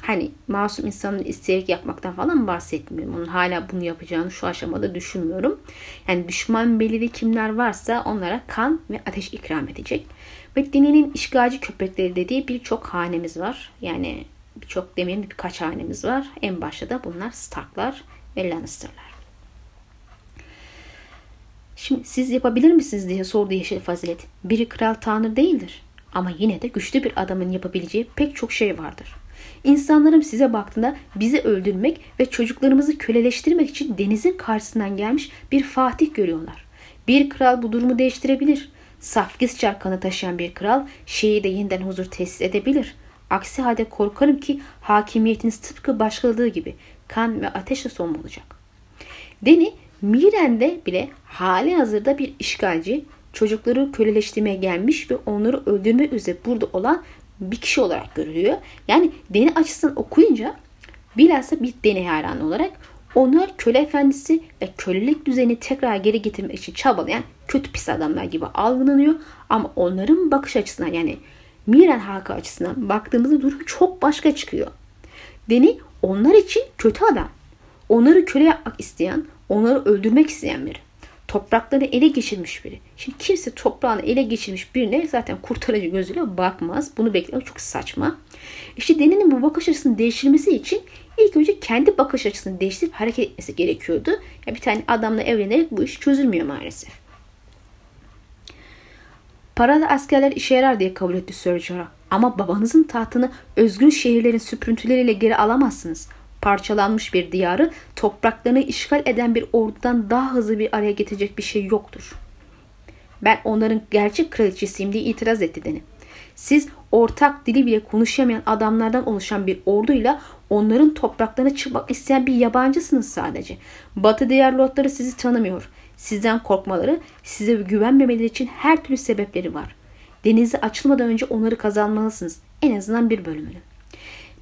Hani masum insanın isteyerek yapmaktan falan bahsetmiyorum. Onun hala bunu yapacağını şu aşamada düşünmüyorum. Yani düşman belirli kimler varsa onlara kan ve ateş ikram edecek. Ve dininin işgalci köpekleri dediği birçok hanemiz var. Yani birçok demeyelim birkaç hanemiz var. En başta da bunlar Starklar ve Lannister'lar. Şimdi siz yapabilir misiniz diye sordu Yeşil Fazilet. Biri kral tanrı değildir. Ama yine de güçlü bir adamın yapabileceği pek çok şey vardır. İnsanlarım size baktığında bizi öldürmek ve çocuklarımızı köleleştirmek için denizin karşısından gelmiş bir fatih görüyorlar. Bir kral bu durumu değiştirebilir. Safgiz çarkanı taşıyan bir kral şeyi de yeniden huzur tesis edebilir. Aksi halde korkarım ki hakimiyetiniz tıpkı başladığı gibi kan ve ateşle son bulacak. Deni Miren'de bile hali hazırda bir işgalci, çocukları köleleştirmeye gelmiş ve onları öldürme üzere burada olan bir kişi olarak görülüyor. Yani Deni açısından okuyunca bilhassa bir Deni hayranı olarak onlar köle efendisi ve kölelik düzeni tekrar geri getirmek için çabalayan kötü pis adamlar gibi algılanıyor. Ama onların bakış açısından yani Miren halkı açısından baktığımızda durum çok başka çıkıyor. Deni onlar için kötü adam. Onları köle yapmak isteyen, onları öldürmek isteyen biri. Toprakları ele geçirmiş biri. Şimdi kimse toprağını ele geçirmiş birine zaten kurtarıcı gözüyle bakmaz. Bunu beklemek çok saçma. İşte Deni'nin bu bakış açısının değiştirmesi için ilk önce kendi bakış açısını değiştirip hareket etmesi gerekiyordu. Ya bir tane adamla evlenerek bu iş çözülmüyor maalesef. Paralı askerler işe yarar diye kabul etti Sir Jorah. Ama babanızın tahtını özgür şehirlerin süprüntüleriyle geri alamazsınız. Parçalanmış bir diyarı topraklarını işgal eden bir ordudan daha hızlı bir araya getirecek bir şey yoktur. Ben onların gerçek kraliçesiyim diye itiraz etti Deni. Siz ortak dili bile konuşamayan adamlardan oluşan bir orduyla onların topraklarına çıkmak isteyen bir yabancısınız sadece. Batı diğer lordları sizi tanımıyor. Sizden korkmaları, size güvenmemeleri için her türlü sebepleri var. Denize açılmadan önce onları kazanmalısınız. En azından bir bölümünü.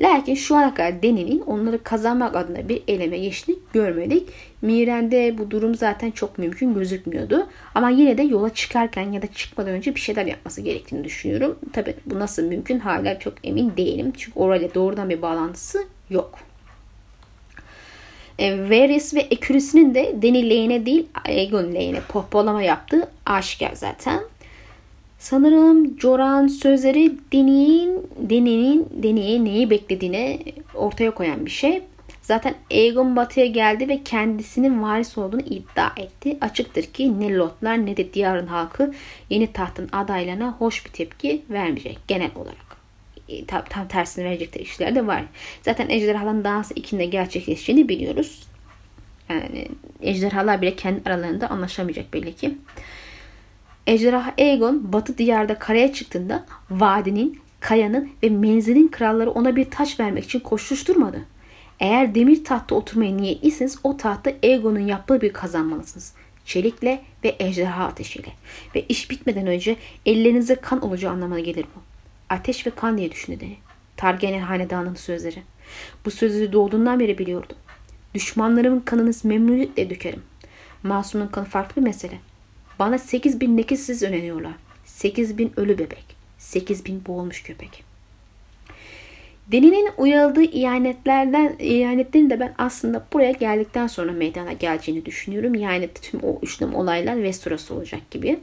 Lakin şu ana kadar Deni'nin onları kazanmak adına bir eleme geçtik görmedik. Miren'de bu durum zaten çok mümkün gözükmüyordu. Ama yine de yola çıkarken ya da çıkmadan önce bir şeyler yapması gerektiğini düşünüyorum. Tabi bu nasıl mümkün hala çok emin değilim. Çünkü orayla doğrudan bir bağlantısı yok. E, Varys ve Ekürüs'ünün de Dany lehine değil Aegon lehine pohpollama yaptığı aşikar zaten. Sanırım Joran sözleri Deni'nin Deni'nin Deni'ye neyi beklediğini ortaya koyan bir şey. Zaten Aegon batıya geldi ve kendisinin varis olduğunu iddia etti. Açıktır ki ne Lotlar ne de diyarın halkı yeni tahtın adaylarına hoş bir tepki vermeyecek genel olarak. E, tam, tam tersini verecek işler de var. Zaten ejderhaların dansı ikinde gerçekleşeceğini biliyoruz. Yani ejderhalar bile kendi aralarında anlaşamayacak belli ki. Ejderha Aegon batı diyarda karaya çıktığında vadinin, kayanın ve menzilin kralları ona bir taç vermek için koşuşturmadı. Eğer demir tahtta oturmaya niyetliyseniz o tahtta Aegon'un yaptığı bir kazanmalısınız. Çelikle ve ejderha ateşiyle. Ve iş bitmeden önce ellerinize kan olacağı anlamına gelir bu. Ateş ve kan diye düşündü Deni. Targaryen hanedanının sözleri. Bu sözleri doğduğundan beri biliyordu. Düşmanlarımın kanını memnuniyetle dökerim. Masumun kanı farklı bir mesele. Bana 8 bin nekizsiz öneriyorlar. 8 bin ölü bebek. 8 bin boğulmuş köpek. Deni'nin uyarıldığı ihanetlerden, ihanetlerin de ben aslında buraya geldikten sonra meydana geleceğini düşünüyorum. Yani tüm o üçlüm olaylar Westeros'ta olacak gibi.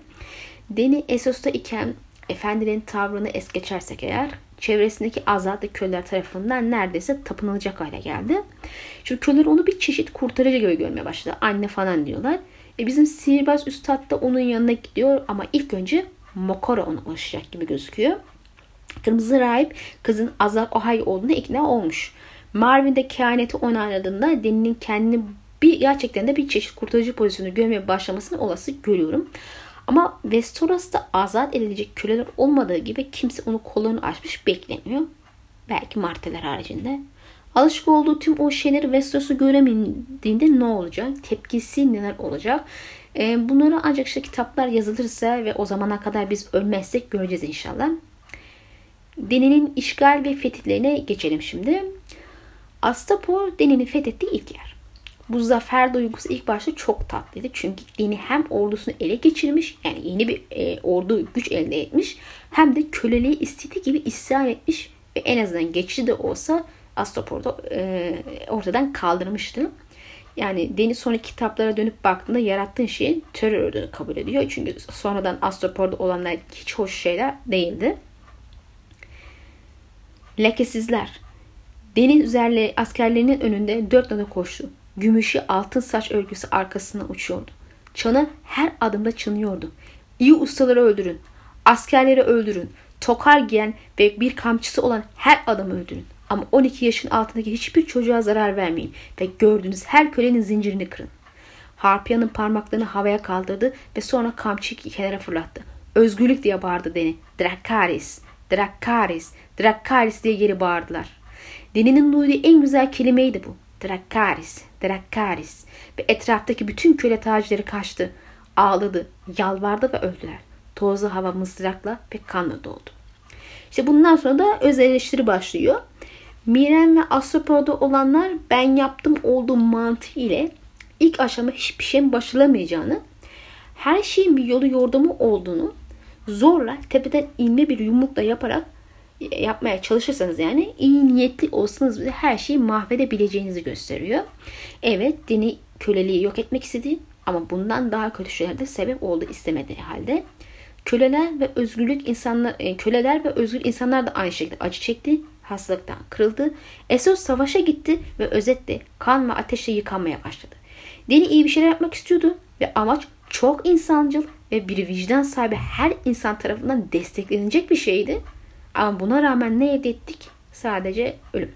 Deni Essos'ta iken efendilerin tavrını es geçersek eğer çevresindeki azatlı köleler tarafından neredeyse tapınılacak hale geldi. Çünkü köleler onu bir çeşit kurtarıcı gibi görmeye başladı. Anne falan diyorlar. E bizim sihirbaz üstad da onun yanına gidiyor ama ilk önce Mokoro ona ulaşacak gibi gözüküyor. Kırmızı rahip kızın Azak Ohay olduğuna ikna olmuş. Marvin'de kehaneti onayladığında Deni'nin kendini bir gerçekten de bir çeşit kurtarıcı pozisyonu görmeye başlamasını olası görüyorum. Ama Westeros'ta azat edilecek köleler olmadığı gibi kimse onu kollarını açmış beklemiyor. Belki marteler haricinde. Alışık olduğu tüm o şeyleri Westeros'u göremediğinde ne olacak? Tepkisi neler olacak? E, bunları ancak işte kitaplar yazılırsa ve o zamana kadar biz ölmezsek göreceğiz inşallah. Deni'nin işgal ve fetihlerine geçelim şimdi. Astapor Deni'nin fethettiği ilk yer. Bu zafer duygusu ilk başta çok tatlıydı. Çünkü Deni hem ordusunu ele geçirmiş yani yeni bir e, ordu güç elde etmiş hem de köleliği istediği gibi isyan etmiş ve en azından geçici de olsa Astopor'da e, ortadan kaldırmıştı. Yani Deniz sonraki kitaplara dönüp baktığında yarattığın şeyin terör olduğunu kabul ediyor. Çünkü sonradan Astropor'da olanlar hiç hoş şeyler değildi. Lekesizler. Deniz üzerleri askerlerinin önünde dört nada koştu. Gümüşü altın saç örgüsü arkasına uçuyordu. Çanı her adımda çınıyordu. İyi ustaları öldürün. Askerleri öldürün. Tokar giyen ve bir kamçısı olan her adamı öldürün. Ama 12 yaşın altındaki hiçbir çocuğa zarar vermeyin ve gördüğünüz her kölenin zincirini kırın. Harpiyanın parmaklarını havaya kaldırdı ve sonra kamçıyı kenara fırlattı. Özgürlük diye bağırdı Deni. Drakaris, Drakaris, Drakaris diye geri bağırdılar. Deni'nin duyduğu en güzel kelimeydi bu. Drakaris, Drakaris. Ve etraftaki bütün köle tacları kaçtı. Ağladı, yalvardı ve öldüler. Tozlu hava mızrakla ve kanla doldu. İşte bundan sonra da öz eleştiri başlıyor. Miren ve Astropor'da olanlar ben yaptım olduğum mantığı ile ilk aşama hiçbir şeyin başaramayacağını, her şeyin bir yolu yordamı olduğunu zorla tepeden inme bir yumrukla yaparak yapmaya çalışırsanız yani iyi niyetli olsanız bile her şeyi mahvedebileceğinizi gösteriyor. Evet dini köleliği yok etmek istedi ama bundan daha kötü şeyler de sebep oldu istemediği halde. Köleler ve özgürlük insanlar, e, köleler ve özgür insanlar da aynı şekilde acı çekti hastalıktan kırıldı. Esos savaşa gitti ve özetle kan ve ateşle yıkanmaya başladı. Deni iyi bir şeyler yapmak istiyordu ve amaç çok insancıl ve bir vicdan sahibi her insan tarafından desteklenecek bir şeydi. Ama buna rağmen ne elde ettik? Sadece ölüm.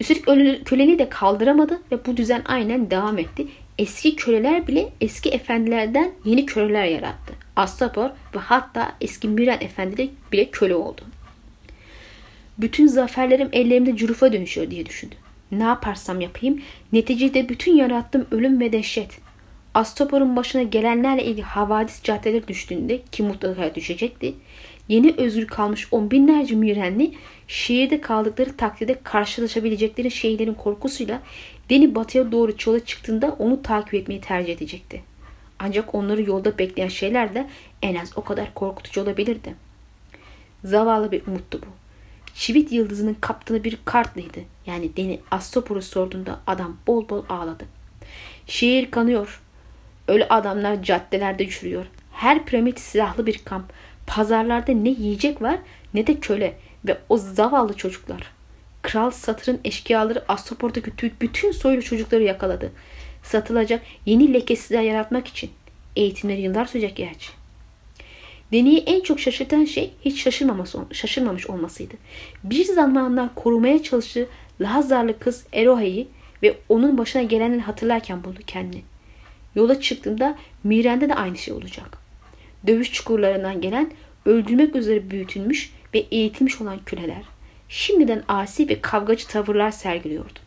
Üstelik köleliği de kaldıramadı ve bu düzen aynen devam etti. Eski köleler bile eski efendilerden yeni köleler yarattı. Astapor ve hatta eski Miren efendileri bile köle oldu. Bütün zaferlerim ellerimde curufa dönüşüyor diye düşündü. Ne yaparsam yapayım neticede bütün yarattığım ölüm ve dehşet. Astopor'un başına gelenlerle ilgili havadis caddeler düştüğünde ki mutlaka düşecekti. Yeni özgür kalmış on binlerce mürenli şehirde kaldıkları takdirde karşılaşabilecekleri şeylerin korkusuyla Deni batıya doğru yola çıktığında onu takip etmeyi tercih edecekti. Ancak onları yolda bekleyen şeyler de en az o kadar korkutucu olabilirdi. Zavallı bir umuttu bu. Çivit yıldızının kaptığı bir kartlıydı. Yani Deni Astopor'u sorduğunda adam bol bol ağladı. Şehir kanıyor. Ölü adamlar caddelerde çürüyor. Her piramit silahlı bir kamp. Pazarlarda ne yiyecek var ne de köle ve o zavallı çocuklar. Kral satırın eşkıyaları Astopor'daki bütün soylu çocukları yakaladı. Satılacak yeni lekesizler yaratmak için. Eğitimleri yıllar sürecek gerçi. Deni'yi en çok şaşırtan şey hiç şaşırmaması, şaşırmamış olmasıydı. Bir zamanlar korumaya çalıştığı Lazarlı kız Eroha'yı ve onun başına gelenleri hatırlarken buldu kendini. Yola çıktığımda Miren'de de aynı şey olacak. Dövüş çukurlarından gelen, öldürmek üzere büyütülmüş ve eğitilmiş olan küleler, şimdiden asi ve kavgacı tavırlar sergiliyordu.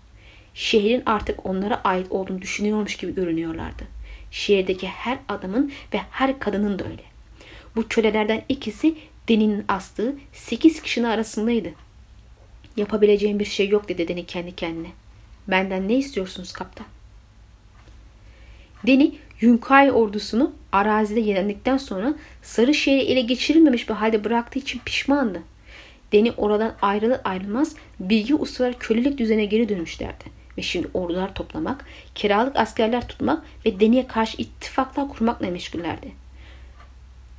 Şehrin artık onlara ait olduğunu düşünüyormuş gibi görünüyorlardı. Şehirdeki her adamın ve her kadının da öyle. Bu kölelerden ikisi Deni'nin astığı sekiz kişinin arasındaydı. Yapabileceğim bir şey yok dedi Deni kendi kendine. Benden ne istiyorsunuz kaptan? Deni Yunkay ordusunu arazide yenildikten sonra sarı şehri ele geçirilmemiş bir halde bıraktığı için pişmandı. Deni oradan ayrılır ayrılmaz bilgi ustalar kölelik düzene geri dönmüşlerdi. Ve şimdi ordular toplamak, kiralık askerler tutmak ve Deni'ye karşı ittifaklar kurmakla meşgullerdi.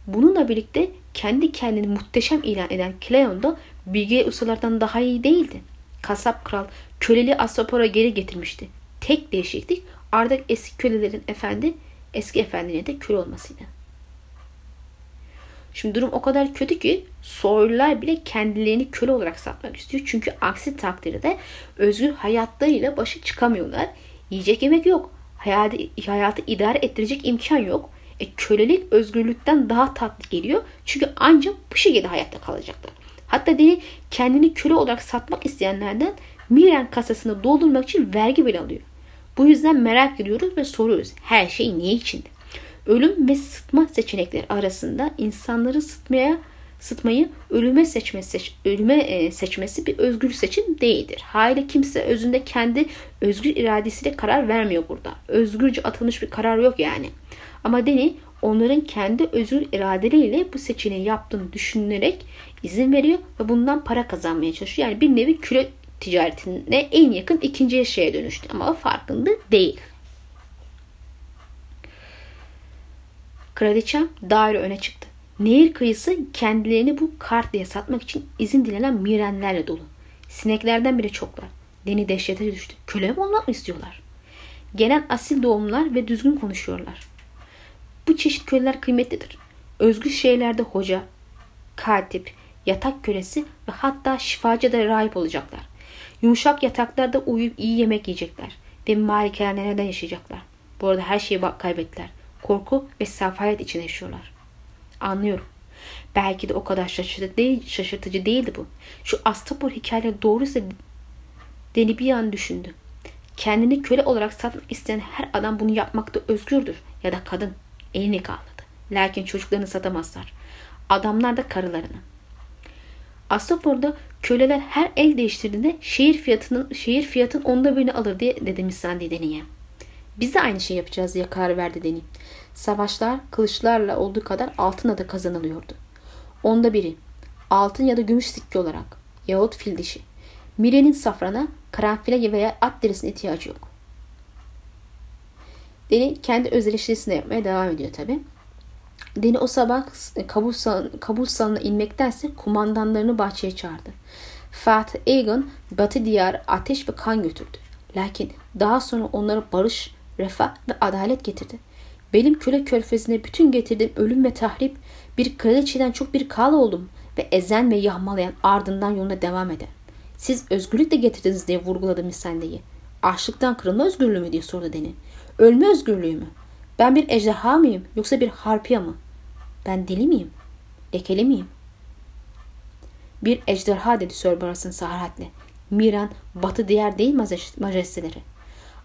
Bununla birlikte kendi kendini muhteşem ilan eden Cleon da bilge ustalardan daha iyi değildi. Kasap kral köleli Asapora geri getirmişti. Tek değişiklik artık eski kölelerin efendi eski efendine de köle olmasıydı. Şimdi durum o kadar kötü ki soylular bile kendilerini köle olarak satmak istiyor. Çünkü aksi takdirde özgür hayatlarıyla başa çıkamıyorlar. Yiyecek yemek yok. Hayatı, hayatı idare ettirecek imkan yok. E, kölelik özgürlükten daha tatlı geliyor. Çünkü ancak bu şekilde hayatta kalacaklar. Hatta deni kendini köle olarak satmak isteyenlerden Miren kasasını doldurmak için vergi bile alıyor. Bu yüzden merak ediyoruz ve soruyoruz. Her şey niye içinde? Ölüm ve sıtma seçenekleri arasında insanları sıtmaya sıtmayı ölüme seçmesi, seç, ölüme e, seçmesi bir özgür seçim değildir. Haliyle kimse özünde kendi özgür iradesiyle karar vermiyor burada. Özgürce atılmış bir karar yok yani. Ama Deni onların kendi özgür iradeleriyle bu seçeneği yaptığını düşünerek izin veriyor ve bundan para kazanmaya çalışıyor. Yani bir nevi köle, ticaretine en yakın ikinci şeye dönüştü ama farkında değil. Kraliçem daire öne çıktı. Nehir kıyısı kendilerini bu kart diye satmak için izin dilenen mirenlerle dolu. Sineklerden bile çoklar. Deni dehşete düştü. Köle mi olmak mı istiyorlar? Gelen asil doğumlar ve düzgün konuşuyorlar. Bu çeşit köleler kıymetlidir. Özgür şeylerde hoca, katip, yatak kölesi ve hatta şifacı da rahip olacaklar. Yumuşak yataklarda uyuyup iyi yemek yiyecekler ve malikanelerde yaşayacaklar. Bu arada her şeyi kaybettiler. Korku ve safalet içinde yaşıyorlar. Anlıyorum. Belki de o kadar şaşırtıcı, değil, şaşırtıcı değildi bu. Şu Astapor hikaye doğruysa Deli bir an düşündü. Kendini köle olarak satmak isteyen her adam bunu yapmakta özgürdür. Ya da kadın. Elini kaldırdı. Lakin çocuklarını satamazlar. Adamlar da karılarını. Astopor'da köleler her el değiştirdiğinde şehir fiyatının şehir fiyatın onda birini alır diye dedi Missandi Deni'ye. Biz de aynı şey yapacağız diye karar verdi Deni. Savaşlar kılıçlarla olduğu kadar altınla da kazanılıyordu. Onda biri altın ya da gümüş sikke olarak yahut fil dişi. Mire'nin safrana, karanfile veya at derisine ihtiyacı yok. Deni kendi öz eleştirisini yapmaya devam ediyor tabi. Deni o sabah kabul, salon, kabul salonuna inmektense kumandanlarını bahçeye çağırdı. Fatih Egon batı diyar ateş ve kan götürdü. Lakin daha sonra onlara barış, refah ve adalet getirdi. Benim köle körfezine bütün getirdiğim ölüm ve tahrip bir kraliçeden çok bir kal oldum ve ezen ve yağmalayan ardından yoluna devam eder. Siz özgürlük de getirdiniz diye vurguladı Misende'yi. Açlıktan kırılma özgürlüğü mü diye sordu Deni. Ölme özgürlüğü mü? Ben bir ejderha mıyım yoksa bir harpiya mı? Ben deli miyim? Lekeli miyim? Bir ejderha dedi Sir Baras'ın saharatle. Miran batı diğer değil majesteleri.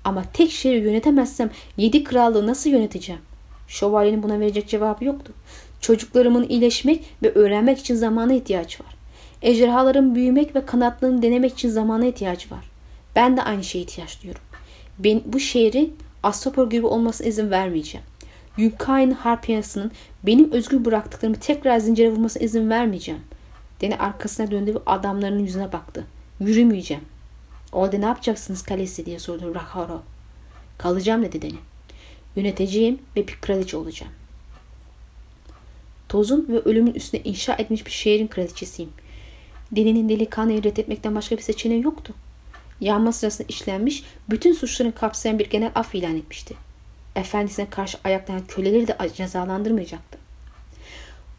Ama tek şehri yönetemezsem yedi krallığı nasıl yöneteceğim? Şövalyenin buna verecek cevabı yoktu. Çocuklarımın iyileşmek ve öğrenmek için zamana ihtiyaç var. Ejderhaların büyümek ve kanatlarını denemek için zamana ihtiyacı var. Ben de aynı şeye ihtiyaç duyuyorum. Ben, bu şehri Astropor gibi olmasına izin vermeyeceğim. Yukain Harpiyası'nın benim özgür bıraktıklarımı tekrar zincire vurmasına izin vermeyeceğim. Deni arkasına döndü ve adamlarının yüzüne baktı. Yürümeyeceğim. Orada ne yapacaksınız kalesi diye sordu Raharo. Kalacağım dedi Deni. Yöneteceğim ve bir kraliçe olacağım. Tozun ve ölümün üstüne inşa etmiş bir şehrin kraliçesiyim. Deni'nin delikanlıyı reddetmekten başka bir seçeneği yoktu. Yağma sırasında işlenmiş bütün suçların kapsayan bir genel af ilan etmişti. Efendisine karşı ayaklayan köleleri de cezalandırmayacaktı.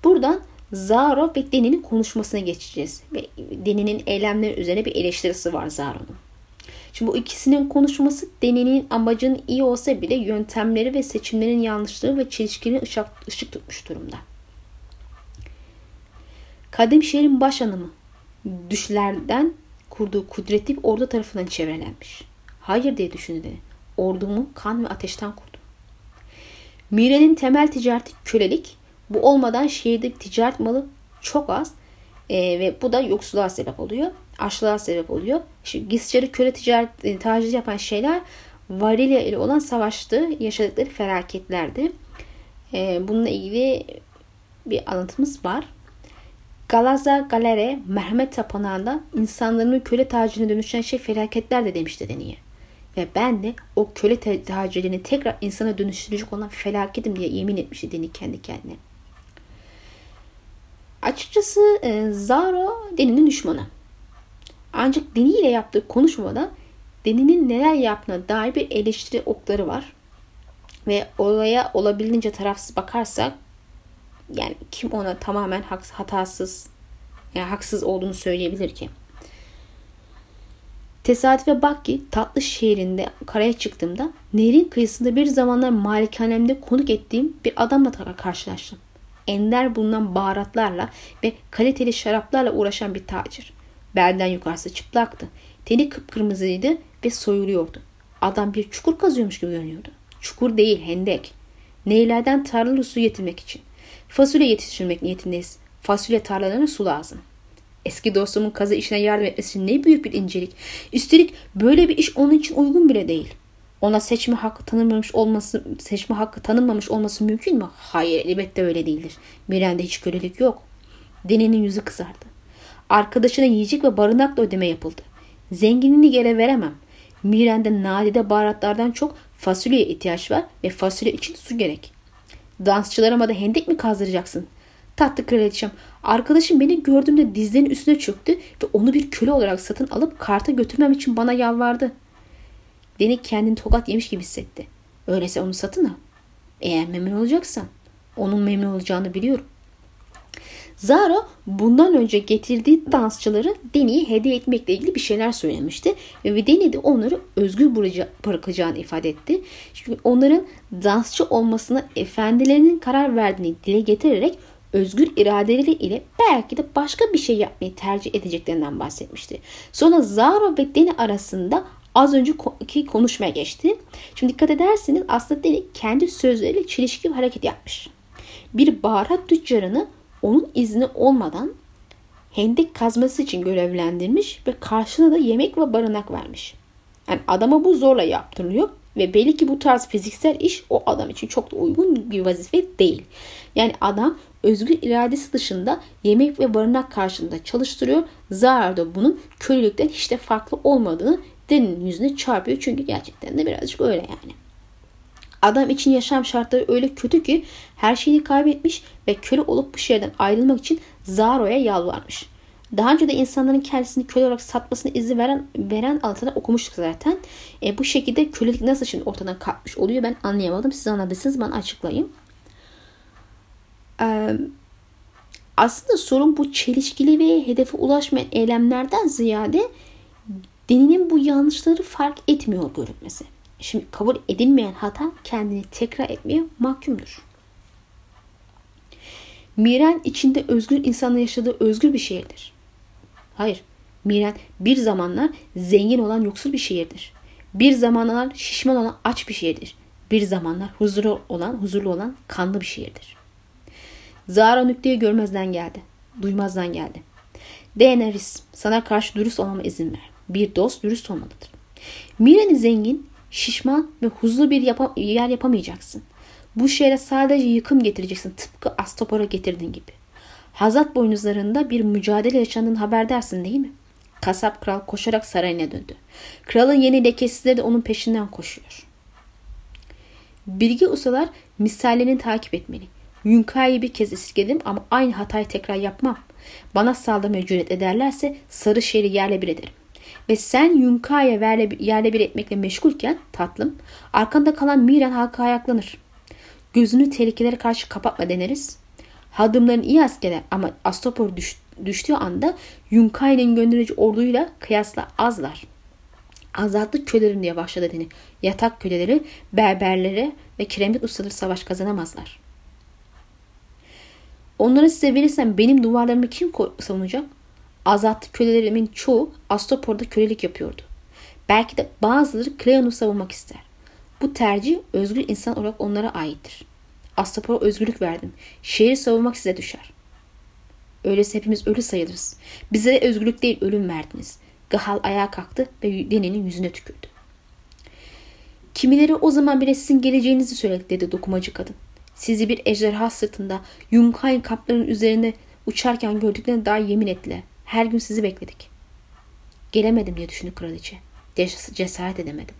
Buradan Zaro ve Deni'nin konuşmasına geçeceğiz. Ve Deni'nin eylemleri üzerine bir eleştirisi var Zaro'nun. Şimdi bu ikisinin konuşması Deni'nin amacının iyi olsa bile yöntemleri ve seçimlerin yanlışlığı ve çelişkili ışık, ışık tutmuş durumda. Kadim şehrin baş hanımı düşlerden kurduğu kudretli bir ordu tarafından çevrelenmiş. Hayır diye düşündü. Ordumu kan ve ateşten kurdum. Mire'nin temel ticareti kölelik. Bu olmadan şehirde ticaret malı çok az e, ve bu da yoksulluğa sebep oluyor. Açlığa sebep oluyor. Şimdi Gisçarı köle ticaret e, taciz yapan şeyler Varilya ile olan savaştığı yaşadıkları felaketlerdi. E, bununla ilgili bir alıntımız var. Galaza Galere merhamet tapınağında insanların köle tacirine dönüşen şey felaketler de demişti Deni'ye. Ve ben de o köle tacirlerini tekrar insana dönüştürecek olan felaketim diye yemin etmişti Deni kendi kendine. Açıkçası e, Zaro Deni'nin düşmanı. Ancak Deni ile yaptığı konuşmada Deni'nin neler yaptığına dair bir eleştiri okları var. Ve olaya olabildiğince tarafsız bakarsak yani kim ona tamamen hatasız yani haksız olduğunu söyleyebilir ki? Tesadüfe bak ki tatlı şehrinde karaya çıktığımda nehrin kıyısında bir zamanlar malikanemde konuk ettiğim bir adamla karşılaştım. Ender bulunan baharatlarla ve kaliteli şaraplarla uğraşan bir tacir. Belden yukarısı çıplaktı. Teni kıpkırmızıydı ve soyuluyordu. Adam bir çukur kazıyormuş gibi görünüyordu. Çukur değil hendek. Neylerden tarlalı su getirmek için. Fasulye yetiştirmek niyetindeyiz. Fasulye tarlalarına su lazım. Eski dostumun kazı işine yardım etmesi ne büyük bir incelik. Üstelik böyle bir iş onun için uygun bile değil. Ona seçme hakkı tanınmamış olması, seçme hakkı tanınmamış olması mümkün mü? Hayır, elbette öyle değildir. Miren'de hiç kölelik yok. Denenin yüzü kızardı. Arkadaşına yiyecek ve barınakla ödeme yapıldı. Zenginliğini geri veremem. Miren'de nadide baharatlardan çok fasulyeye ihtiyaç var ve fasulye için su gerek. Dansçılarıma da hendek mi kazdıracaksın? Tatlı kraliçem. Arkadaşım beni gördüğümde dizlerinin üstüne çöktü ve onu bir köle olarak satın alıp karta götürmem için bana yalvardı. Deni kendini tokat yemiş gibi hissetti. Öyleyse onu satın al. Eğer memnun olacaksan. Onun memnun olacağını biliyorum. Zara bundan önce getirdiği dansçıları Deni'ye hediye etmekle ilgili bir şeyler söylemişti. Ve Deni de onları özgür bırakacağını ifade etti. Çünkü onların dansçı olmasına efendilerinin karar verdiğini dile getirerek özgür iradeleri ile belki de başka bir şey yapmayı tercih edeceklerinden bahsetmişti. Sonra Zara ve Deni arasında az önceki konuşmaya geçti. Şimdi dikkat ederseniz aslında Deni kendi sözleriyle çelişki bir hareket yapmış. Bir baharat tüccarını onun izni olmadan hendek kazması için görevlendirmiş ve karşılığında da yemek ve barınak vermiş. Yani adama bu zorla yaptırılıyor ve belli ki bu tarz fiziksel iş o adam için çok da uygun bir vazife değil. Yani adam özgür iradesi dışında yemek ve barınak karşılığında çalıştırıyor. Zarar da bunun kölelikten hiç de farklı olmadığını Deni'nin yüzüne çarpıyor. Çünkü gerçekten de birazcık öyle yani. Adam için yaşam şartları öyle kötü ki her şeyini kaybetmiş ve köle olup bu şehirden ayrılmak için Zaro'ya yalvarmış. Daha önce de insanların kendisini köle olarak satmasına izin veren veren altına okumuştuk zaten. E, bu şekilde kölelik nasıl şimdi ortadan kalkmış oluyor ben anlayamadım. Siz anladıysanız bana açıklayın. Ee, aslında sorun bu çelişkili ve hedefe ulaşmayan eylemlerden ziyade dininin bu yanlışları fark etmiyor görünmesi. Şimdi kabul edilmeyen hata kendini tekrar etmeye mahkumdur. Miren içinde özgür insanla yaşadığı özgür bir şehirdir. Hayır, Miren bir zamanlar zengin olan yoksul bir şehirdir. Bir zamanlar şişman olan aç bir şehirdir. Bir zamanlar huzurlu olan, huzurlu olan kanlı bir şehirdir. Zara nükleyi görmezden geldi. Duymazdan geldi. Daenerys sana karşı dürüst olmama izin ver. Bir dost dürüst olmalıdır. Miren'i zengin, şişman ve huzurlu bir yapa yer yapamayacaksın. Bu şehre sadece yıkım getireceksin tıpkı Astopor'a getirdiğin gibi. Hazat boynuzlarında bir mücadele yaşandığını haber dersin değil mi? Kasap kral koşarak sarayına döndü. Kralın yeni lekesileri de onun peşinden koşuyor. Bilgi ustalar misallerini takip etmeli. Yunka'yı bir kez esirgedim ama aynı hatayı tekrar yapmam. Bana saldırmaya cüret ederlerse sarı şehri yerle bir ederim. Ve sen Yunka'ya yerle bir etmekle meşgulken tatlım arkanda kalan Miran halka ayaklanır. Gözünü tehlikelere karşı kapatma deneriz. Hadımların iyi askerler ama Astopor düş, düştüğü anda Yunkai'nin gönderici orduyla kıyasla azlar. Azatlık kölelerin diye başladı deni. Yatak köleleri, berberlere ve kiremit ustaları savaş kazanamazlar. Onları size verirsem benim duvarlarımı kim savunacak? Azatlı kölelerimin çoğu Astopor'da kölelik yapıyordu. Belki de bazıları Cleon'u savunmak ister. Bu tercih özgür insan olarak onlara aittir. Astopor'a özgürlük verdim. Şehri savunmak size düşer. Öyleyse hepimiz ölü sayılırız. Bize özgürlük değil ölüm verdiniz. Gahal ayağa kalktı ve Deni'nin yüzüne tükürdü. Kimileri o zaman bile sizin geleceğinizi söyledi dedi dokumacı kadın. Sizi bir ejderha sırtında Yunkayn kaplarının üzerine uçarken gördüklerine dair yemin ettiler. Her gün sizi bekledik. Gelemedim diye düşündü kraliçe. Cesaret edemedim.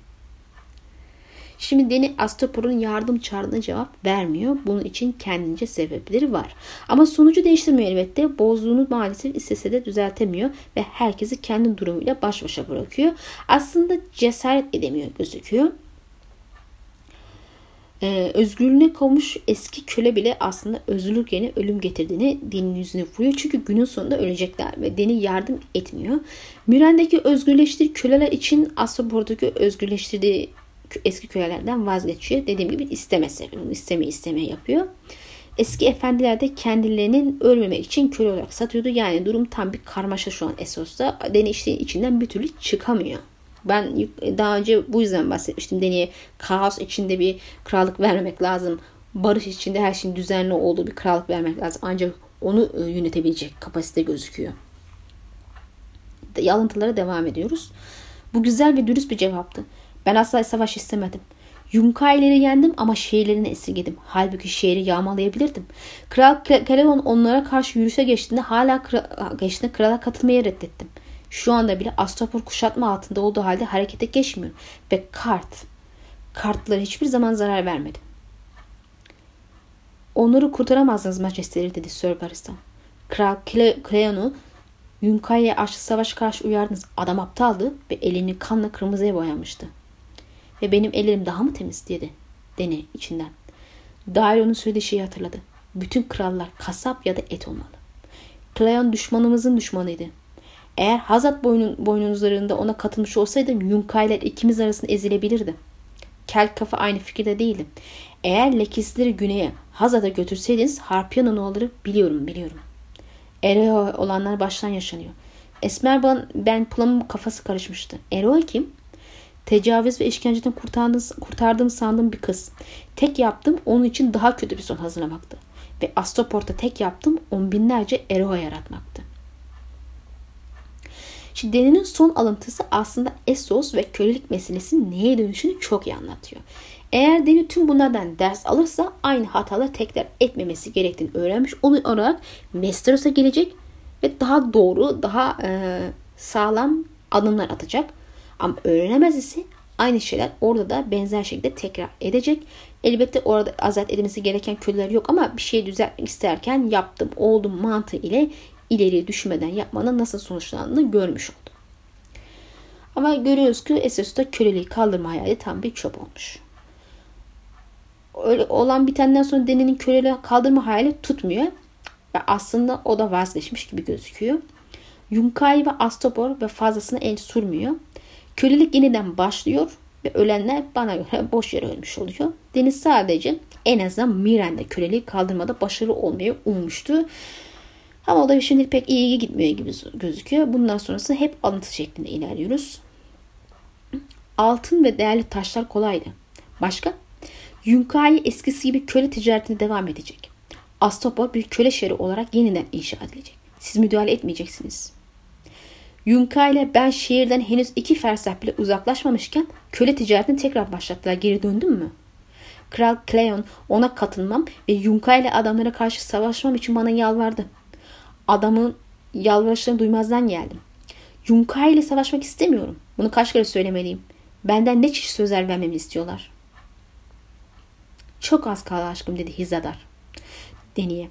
Şimdi Deni Astopor'un yardım çağrına cevap vermiyor. Bunun için kendince sebepleri var. Ama sonucu değiştirmiyor elbette. Bozduğunu maalesef istese de düzeltemiyor ve herkesi kendi durumuyla baş başa bırakıyor. Aslında cesaret edemiyor gözüküyor e, özgürlüğüne kavmuş eski köle bile aslında özgürlük yerine ölüm getirdiğini dinin yüzüne vuruyor. Çünkü günün sonunda ölecekler ve dini yardım etmiyor. Müren'deki özgürleştirdiği köleler için Asobor'daki özgürleştirdiği eski kölelerden vazgeçiyor. Dediğim gibi istemese, isteme isteme yapıyor. Eski efendiler de kendilerinin ölmemek için köle olarak satıyordu. Yani durum tam bir karmaşa şu an Esos'ta. Deni işte içinden bir türlü çıkamıyor. Ben daha önce bu yüzden bahsetmiştim. Deniye kaos içinde bir krallık vermemek lazım. Barış içinde her şeyin düzenli olduğu bir krallık vermek lazım. Ancak onu e, yönetebilecek kapasite gözüküyor. Alıntılara devam ediyoruz. Bu güzel ve dürüst bir cevaptı. Ben asla savaş istemedim. Yunkaileri yendim ama şehirlerini esirgedim. Halbuki şehri yağmalayabilirdim. Kral Kaleon onlara karşı yürüyüşe geçtiğinde hala kral, geçtiğinde krala katılmayı reddettim. Şu anda bile Astapor kuşatma altında olduğu halde harekete geçmiyor. Ve kart, kartları hiçbir zaman zarar vermedi. Onları kurtaramazsınız majesteleri dedi Sir Baristan. Kral Cleon'u Yunkai'ye açlı savaş karşı uyardınız. Adam aptaldı ve elini kanla kırmızıya boyamıştı. Ve benim ellerim daha mı temiz dedi. Dene içinden. Dair onun söylediği şeyi hatırladı. Bütün krallar kasap ya da et olmalı. Cleon düşmanımızın düşmanıydı. Eğer Hazat boynun, boynuzlarında ona katılmış olsaydım Yunkai'ler ikimiz arasında ezilebilirdi. Kel kafa aynı fikirde değildi. Eğer lekisleri güneye Hazat'a götürseydiniz Harpiya'nın oğulları biliyorum biliyorum. Ereo olanlar baştan yaşanıyor. Esmer ben, ben Plum'un kafası karışmıştı. Ereo kim? Tecavüz ve işkenceden kurtardığım, sandığım bir kız. Tek yaptım onun için daha kötü bir son hazırlamaktı. Ve Astoport'ta tek yaptım on binlerce Ereo yaratmaktı. Şimdi Deni'nin son alıntısı aslında Essos ve kölelik meselesinin neye dönüşünü çok iyi anlatıyor. Eğer Deni tüm bunlardan ders alırsa aynı hataları tekrar etmemesi gerektiğini öğrenmiş olarak Westeros'a gelecek ve daha doğru, daha e, sağlam adımlar atacak. Ama öğrenemez ise aynı şeyler orada da benzer şekilde tekrar edecek. Elbette orada azat edilmesi gereken köleler yok ama bir şey düzeltmek isterken yaptım, oldum mantığı ile ileriye düşmeden yapmanın nasıl sonuçlandığını görmüş oldu. Ama görüyoruz ki Esos'ta köleliği kaldırma hayali tam bir çöp olmuş. Öyle olan bitenden sonra Deni'nin köleliği kaldırma hayali tutmuyor. Ve aslında o da vazgeçmiş gibi gözüküyor. Yunkai ve Astopor ve fazlasını el sürmüyor. Kölelik yeniden başlıyor ve ölenler bana göre boş yere ölmüş oluyor. Deniz sadece en azından Miren'de köleliği kaldırmada başarılı olmayı ummuştu. Ama o da şimdi pek iyi gitmiyor gibi gözüküyor. Bundan sonrası hep alıntı şeklinde ilerliyoruz. Altın ve değerli taşlar kolaydı. Başka? Yunkai eskisi gibi köle ticaretine devam edecek. Astopor bir köle şehri olarak yeniden inşa edilecek. Siz müdahale etmeyeceksiniz. Yunka ile ben şehirden henüz iki fersah bile uzaklaşmamışken köle ticaretini tekrar başlattılar. Geri döndün mü? Kral Cleon ona katılmam ve Yunka ile adamlara karşı savaşmam için bana yalvardı. Adamın yalvarışlarını duymazdan geldim. Yunka ile savaşmak istemiyorum. Bunu kaç kere söylemeliyim. Benden ne çeşit sözler vermemi istiyorlar. Çok az kaldı aşkım dedi Hizadar. Deniye.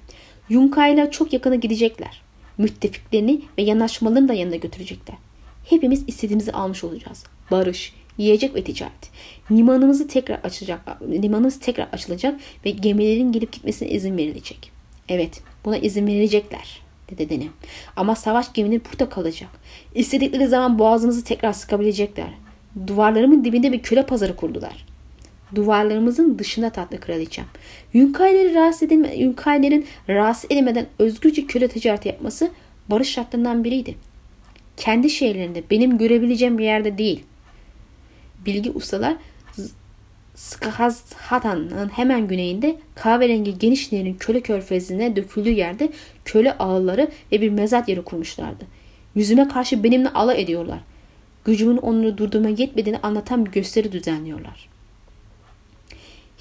Yunka ile çok yakına gidecekler müttefiklerini ve yanaşmalarını da yanına götürecekler. Hepimiz istediğimizi almış olacağız. Barış, yiyecek ve ticaret. Limanımızı tekrar açacak, limanımız tekrar açılacak ve gemilerin gelip gitmesine izin verilecek. Evet, buna izin verilecekler dedi Deni. Ama savaş gemileri burada kalacak. İstedikleri zaman boğazımızı tekrar sıkabilecekler. Duvarlarımın dibinde bir köle pazarı kurdular. Duvarlarımızın dışında tatlı kraliçem. Yunkayleri rahatsız edilme, Yunkaylerin rahatsız edilmeden özgürce köle ticareti yapması barış şartlarından biriydi. Kendi şehirlerinde benim görebileceğim bir yerde değil. Bilgi ustalar Skahazhatan'ın hemen güneyinde kahverengi geniş nehrin köle körfezine döküldüğü yerde köle ağılları ve bir mezat yeri kurmuşlardı. Yüzüme karşı benimle alay ediyorlar. Gücümün onları durdurma yetmediğini anlatan bir gösteri düzenliyorlar.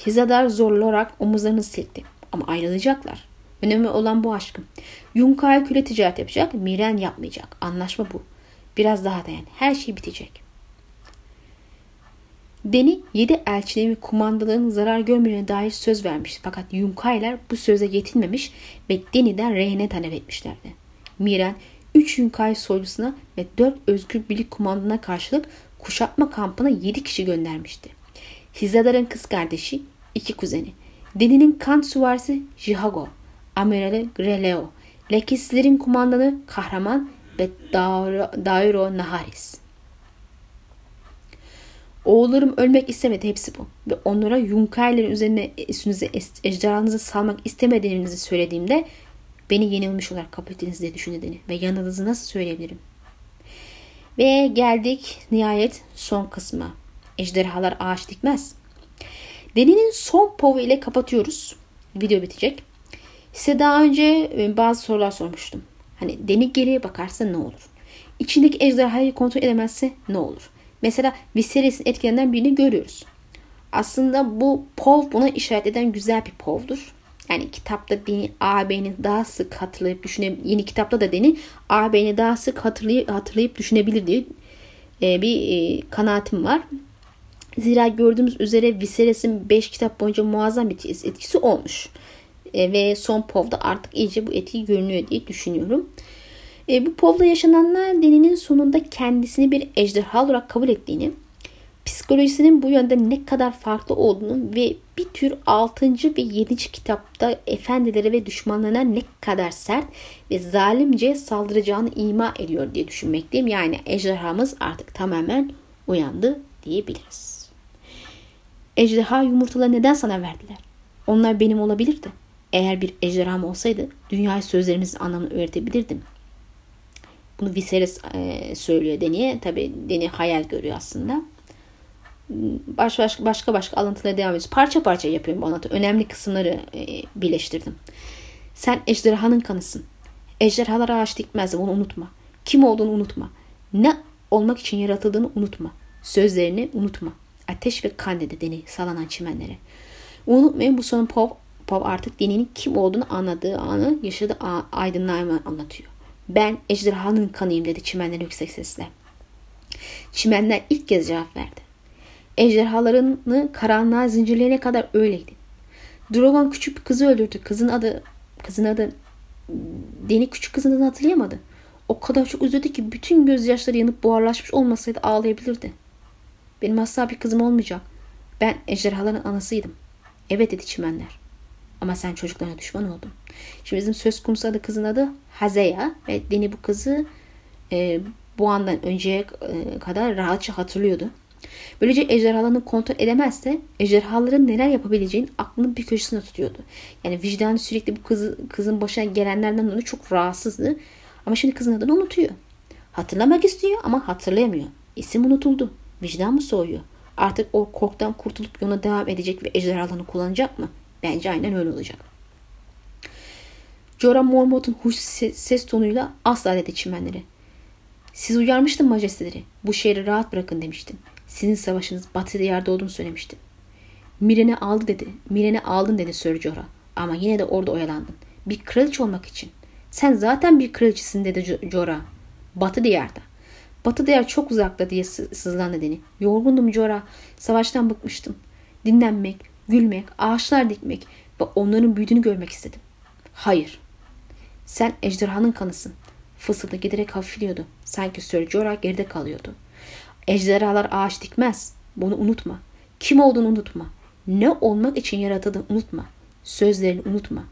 Hizadar zorlayarak omuzlarını silkti. Ama ayrılacaklar. Önemli olan bu aşkım. Yunkay küle ticaret yapacak, Miren yapmayacak. Anlaşma bu. Biraz daha dayan. Her şey bitecek. Deni yedi elçiliğin ve kumandaların zarar görmeyeceğine dair söz vermiş. Fakat Yunkaylar bu söze yetinmemiş ve Deni'den rehine talep etmişlerdi. Miren üç Yunkay soylusuna ve dört özgür birlik kumandana karşılık kuşatma kampına yedi kişi göndermişti. Hizadar'ın kız kardeşi, iki kuzeni. Deni'nin kan süvarisi Jihago, amirali Greleo, Lekislerin kumandanı Kahraman ve Dairo Naharis. Oğullarım ölmek istemedi hepsi bu. Ve onlara Yunkaylerin üzerine üstünüze ejderhanızı salmak istemediğinizi söylediğimde beni yenilmiş olarak kabul ettiniz diye düşündüğünü ve yanınızı nasıl söyleyebilirim? Ve geldik nihayet son kısma. Ejderhalar ağaç dikmez. Deni'nin son povu ile kapatıyoruz. Video bitecek. Size daha önce e, bazı sorular sormuştum. Hani Deni geriye bakarsa ne olur? İçindeki ejderhayı kontrol edemezse ne olur? Mesela Viserys'in etkilerinden birini görüyoruz. Aslında bu pov buna işaret eden güzel bir povdur. Yani kitapta Deni ağabeyini daha sık hatırlayıp düşüne yeni kitapta da Deni ağabeyini daha sık hatırlayıp, hatırlayıp düşünebilir diye e, bir e, kanaatim var. Zira gördüğümüz üzere Viserys'in 5 kitap boyunca muazzam bir etkisi olmuş. E, ve son povda artık iyice bu etki görünüyor diye düşünüyorum. E, bu povda yaşananlar Deni'nin sonunda kendisini bir ejderha olarak kabul ettiğini, psikolojisinin bu yönde ne kadar farklı olduğunu ve bir tür 6. ve 7. kitapta efendilere ve düşmanlarına ne kadar sert ve zalimce saldıracağını ima ediyor diye düşünmekteyim. Yani ejderhamız artık tamamen uyandı diyebiliriz. Ejderha yumurtaları neden sana verdiler? Onlar benim olabilirdi. Eğer bir ejderham olsaydı dünyaya sözlerimizin anlamını öğretebilirdim. Bunu Viserys e, söylüyor Deni'ye. Tabi Deni hayal görüyor aslında baş, başka başka başka alıntılara devam ediyoruz. Parça parça yapıyorum bu anlatı. Önemli kısımları e, birleştirdim. Sen ejderhanın kanısın. Ejderhalar ağaç dikmez. Bunu unutma. Kim olduğunu unutma. Ne olmak için yaratıldığını unutma. Sözlerini unutma. Ateş ve kan dedi Deni salanan çimenlere. Unutmayın bu son Pov, Pov artık Deni'nin kim olduğunu anladığı anı yaşadığı aydınlanma anlatıyor. Ben ejderhanın kanıyım dedi çimenler yüksek sesle. Çimenler ilk kez cevap verdi. Ejderhalarını karanlığa zincirleyene kadar öyleydi. Drogon küçük bir kızı öldürdü. Kızın adı kızın adı Deni küçük kızın adını hatırlayamadı. O kadar çok üzüldü ki bütün gözyaşları yanıp buharlaşmış olmasaydı ağlayabilirdi. Benim asla bir kızım olmayacak. Ben ejderhaların anasıydım. Evet dedi çimenler. Ama sen çocuklarına düşman oldun. Şimdi bizim söz konusu adı kızın adı Hazeya ve Deni bu kızı e, bu andan önceye e, kadar rahatça hatırlıyordu. Böylece ejderhalarını kontrol edemezse ejderhaların neler yapabileceğini aklının bir köşesinde tutuyordu. Yani vicdanı sürekli bu kızı, kızın başına gelenlerden dolayı çok rahatsızdı. Ama şimdi kızın adını unutuyor. Hatırlamak istiyor ama hatırlayamıyor. İsim unutuldu. Vicdan mı soğuyor? Artık o korktan kurtulup yoluna devam edecek ve ejderhalarını kullanacak mı? Bence aynen öyle olacak. Jorah Mormont'un huş ses tonuyla asla dedi çimenleri. Siz uyarmıştım majesteleri. Bu şehri rahat bırakın demiştim. Sizin savaşınız batı yerde olduğunu söylemiştim. Miren'i aldı dedi. Miren'i aldın dedi Sir Jorah. Ama yine de orada oyalandın. Bir kraliçe olmak için. Sen zaten bir kraliçesin dedi Jorah. Batı diyarda. Batı diyar çok uzakta diye sızlandı Deni. Yorgundum Jorah. Savaştan bıkmıştım. Dinlenmek, gülmek, ağaçlar dikmek ve onların büyüdüğünü görmek istedim. Hayır. Sen ejderhanın kanısın. Fısıldı giderek hafifliyordu. Sanki Sir Jorah geride kalıyordu. Ejderhalar ağaç dikmez. Bunu unutma. Kim olduğunu unutma. Ne olmak için yaratıldığını unutma. Sözlerini unutma.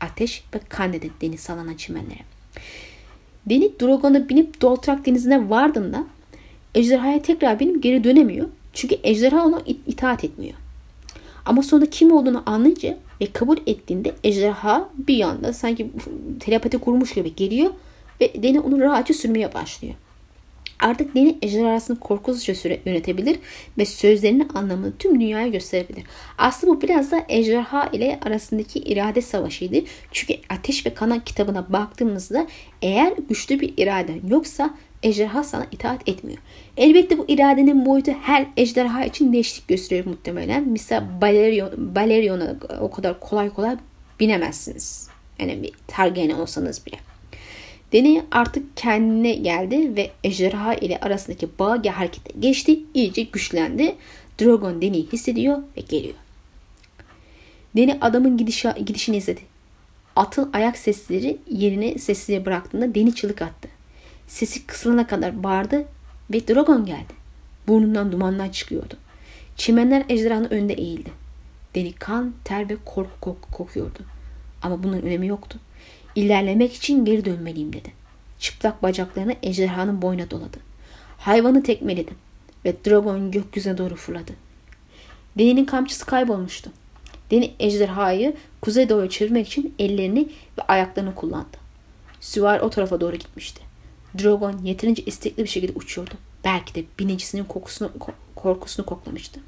Ateş ve kan dedi deniz salanan çimenlere. Deni Drogon'a binip Doltrak denizine vardığında ejderhaya tekrar binip geri dönemiyor. Çünkü ejderha ona itaat etmiyor. Ama sonra kim olduğunu anlayınca ve kabul ettiğinde ejderha bir yanda sanki telepati kurmuş gibi geliyor ve Deni onu rahatça sürmeye başlıyor. Artık dini ejderhasını korkusuzca yönetebilir ve sözlerinin anlamını tüm dünyaya gösterebilir. Aslında bu biraz da ejderha ile arasındaki irade savaşıydı. Çünkü Ateş ve Kana kitabına baktığımızda eğer güçlü bir irade yoksa ejderha sana itaat etmiyor. Elbette bu iradenin boyutu her ejderha için değişiklik gösteriyor muhtemelen. Mesela Balerion, Balerion'a o kadar kolay kolay binemezsiniz. Yani bir Targaryen olsanız bile. Deney artık kendine geldi ve ejderha ile arasındaki bağ harekete geçti. iyice güçlendi. Drogon Deni'yi hissediyor ve geliyor. Deni adamın gidişi, gidişini izledi. Atın ayak sesleri yerine sessizliğe bıraktığında Deni çığlık attı. Sesi kısılana kadar bağırdı ve Drogon geldi. Burnundan dumanlar çıkıyordu. Çimenler ejderhanın önünde eğildi. Deni kan, ter ve korku kok kokuyordu. Ama bunun önemi yoktu. İlerlemek için geri dönmeliyim dedi. Çıplak bacaklarını ejderhanın boyuna doladı. Hayvanı tekmeledi ve dragon gökyüzüne doğru fırladı. Deni'nin kamçısı kaybolmuştu. Deni ejderhayı kuzey doğru çevirmek için ellerini ve ayaklarını kullandı. Süvari o tarafa doğru gitmişti. Drogon yeterince istekli bir şekilde uçuyordu. Belki de binicisinin kokusunu, korkusunu koklamıştı.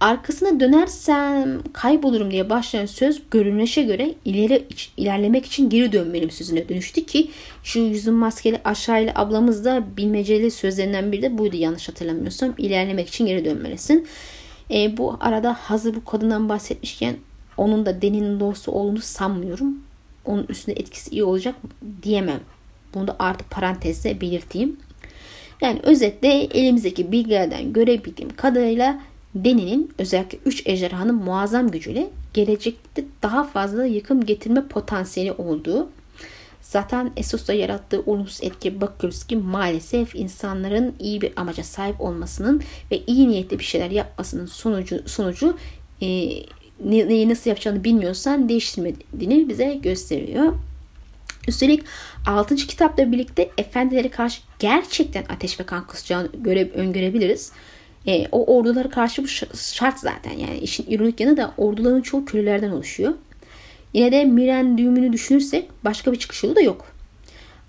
Arkasına dönersem kaybolurum diye başlayan söz görünüşe göre ileri ilerlemek için geri dönmeliyim sözüne dönüştü ki şu yüzün maskeli aşağıyla ablamız da bilmeceli sözlerinden biri de buydu yanlış hatırlamıyorsam. ilerlemek için geri dönmelisin. E, bu arada hazır bu kadından bahsetmişken onun da Deni'nin dostu olduğunu sanmıyorum. Onun üstünde etkisi iyi olacak diyemem. Bunu da artık parantezde belirteyim. Yani özetle elimizdeki bilgilerden görebildiğim kadarıyla Deni'nin özellikle 3 ejderhanın muazzam gücüyle gelecekte daha fazla yıkım getirme potansiyeli olduğu zaten Esos'ta yarattığı olumsuz etki bakıyoruz ki maalesef insanların iyi bir amaca sahip olmasının ve iyi niyetli bir şeyler yapmasının sonucu sonucu e, neyi nasıl yapacağını bilmiyorsan değiştirmediğini bize gösteriyor. Üstelik 6. kitapla birlikte efendilere karşı gerçekten ateş ve kan kusacağını göre, öngörebiliriz. E, o ordulara karşı bu şart zaten. Yani işin ironik yanı da orduların çoğu kölelerden oluşuyor. Yine de Miren düğümünü düşünürsek başka bir çıkış yolu da yok.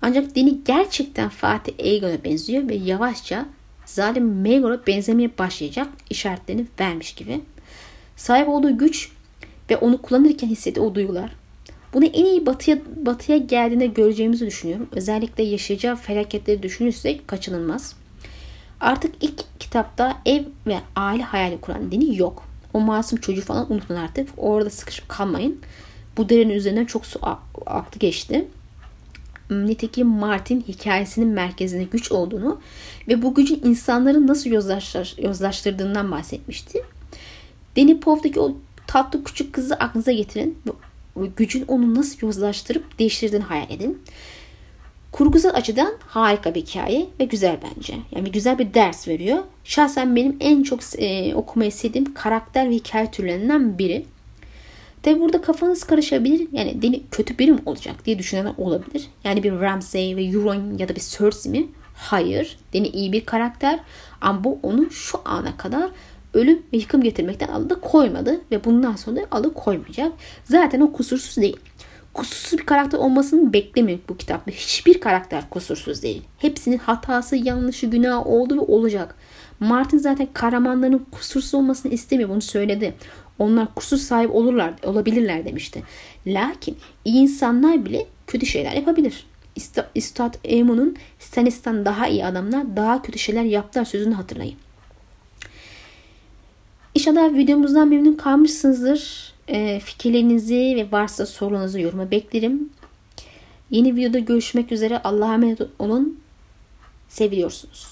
Ancak Deni gerçekten Fatih Aegon'a benziyor ve yavaşça zalim Maegor'a benzemeye başlayacak işaretlerini vermiş gibi. Sahip olduğu güç ve onu kullanırken hissettiği o duygular. Bunu en iyi batıya, batıya geldiğinde göreceğimizi düşünüyorum. Özellikle yaşayacağı felaketleri düşünürsek kaçınılmaz. Artık ilk kitapta ev ve aile hayali kuran Deni yok. O masum çocuğu falan unutun artık. Orada sıkışıp kalmayın. Bu derenin üzerinden çok su aktı geçti. Nitekim Martin hikayesinin merkezinde güç olduğunu ve bu gücün insanları nasıl yozlaştır, yozlaştırdığından bahsetmişti. Danny Pov'daki o tatlı küçük kızı aklınıza getirin ve gücün onu nasıl yozlaştırıp değiştirdiğini hayal edin. Kurgusal açıdan harika bir hikaye ve güzel bence. Yani güzel bir ders veriyor. Şahsen benim en çok e, okumayı sevdiğim karakter ve hikaye türlerinden biri. Tabi burada kafanız karışabilir. Yani Deni kötü biri mi olacak diye düşünenler olabilir. Yani bir Ramsay ve Euron ya da bir Cersei mi? Hayır. Deni iyi bir karakter. Ama bu onu şu ana kadar ölüm ve yıkım getirmekten alıda koymadı. Ve bundan sonra da alı koymayacak. Zaten o kusursuz değil. Kusursuz bir karakter olmasını beklemiyor bu kitapta. Hiçbir karakter kusursuz değil. Hepsinin hatası, yanlışı, günahı oldu ve olacak. Martin zaten kahramanların kusursuz olmasını istemiyor. Bunu söyledi. Onlar kusur sahip olurlar, olabilirler demişti. Lakin iyi insanlar bile kötü şeyler yapabilir. Üstad Emun'un Stanis'tan daha iyi adamlar daha kötü şeyler yaptılar sözünü hatırlayın. İnşallah videomuzdan memnun kalmışsınızdır. E, fikirlerinizi ve varsa sorularınızı yoruma beklerim. Yeni videoda görüşmek üzere. Allah'a emanet olun. Seviyorsunuz.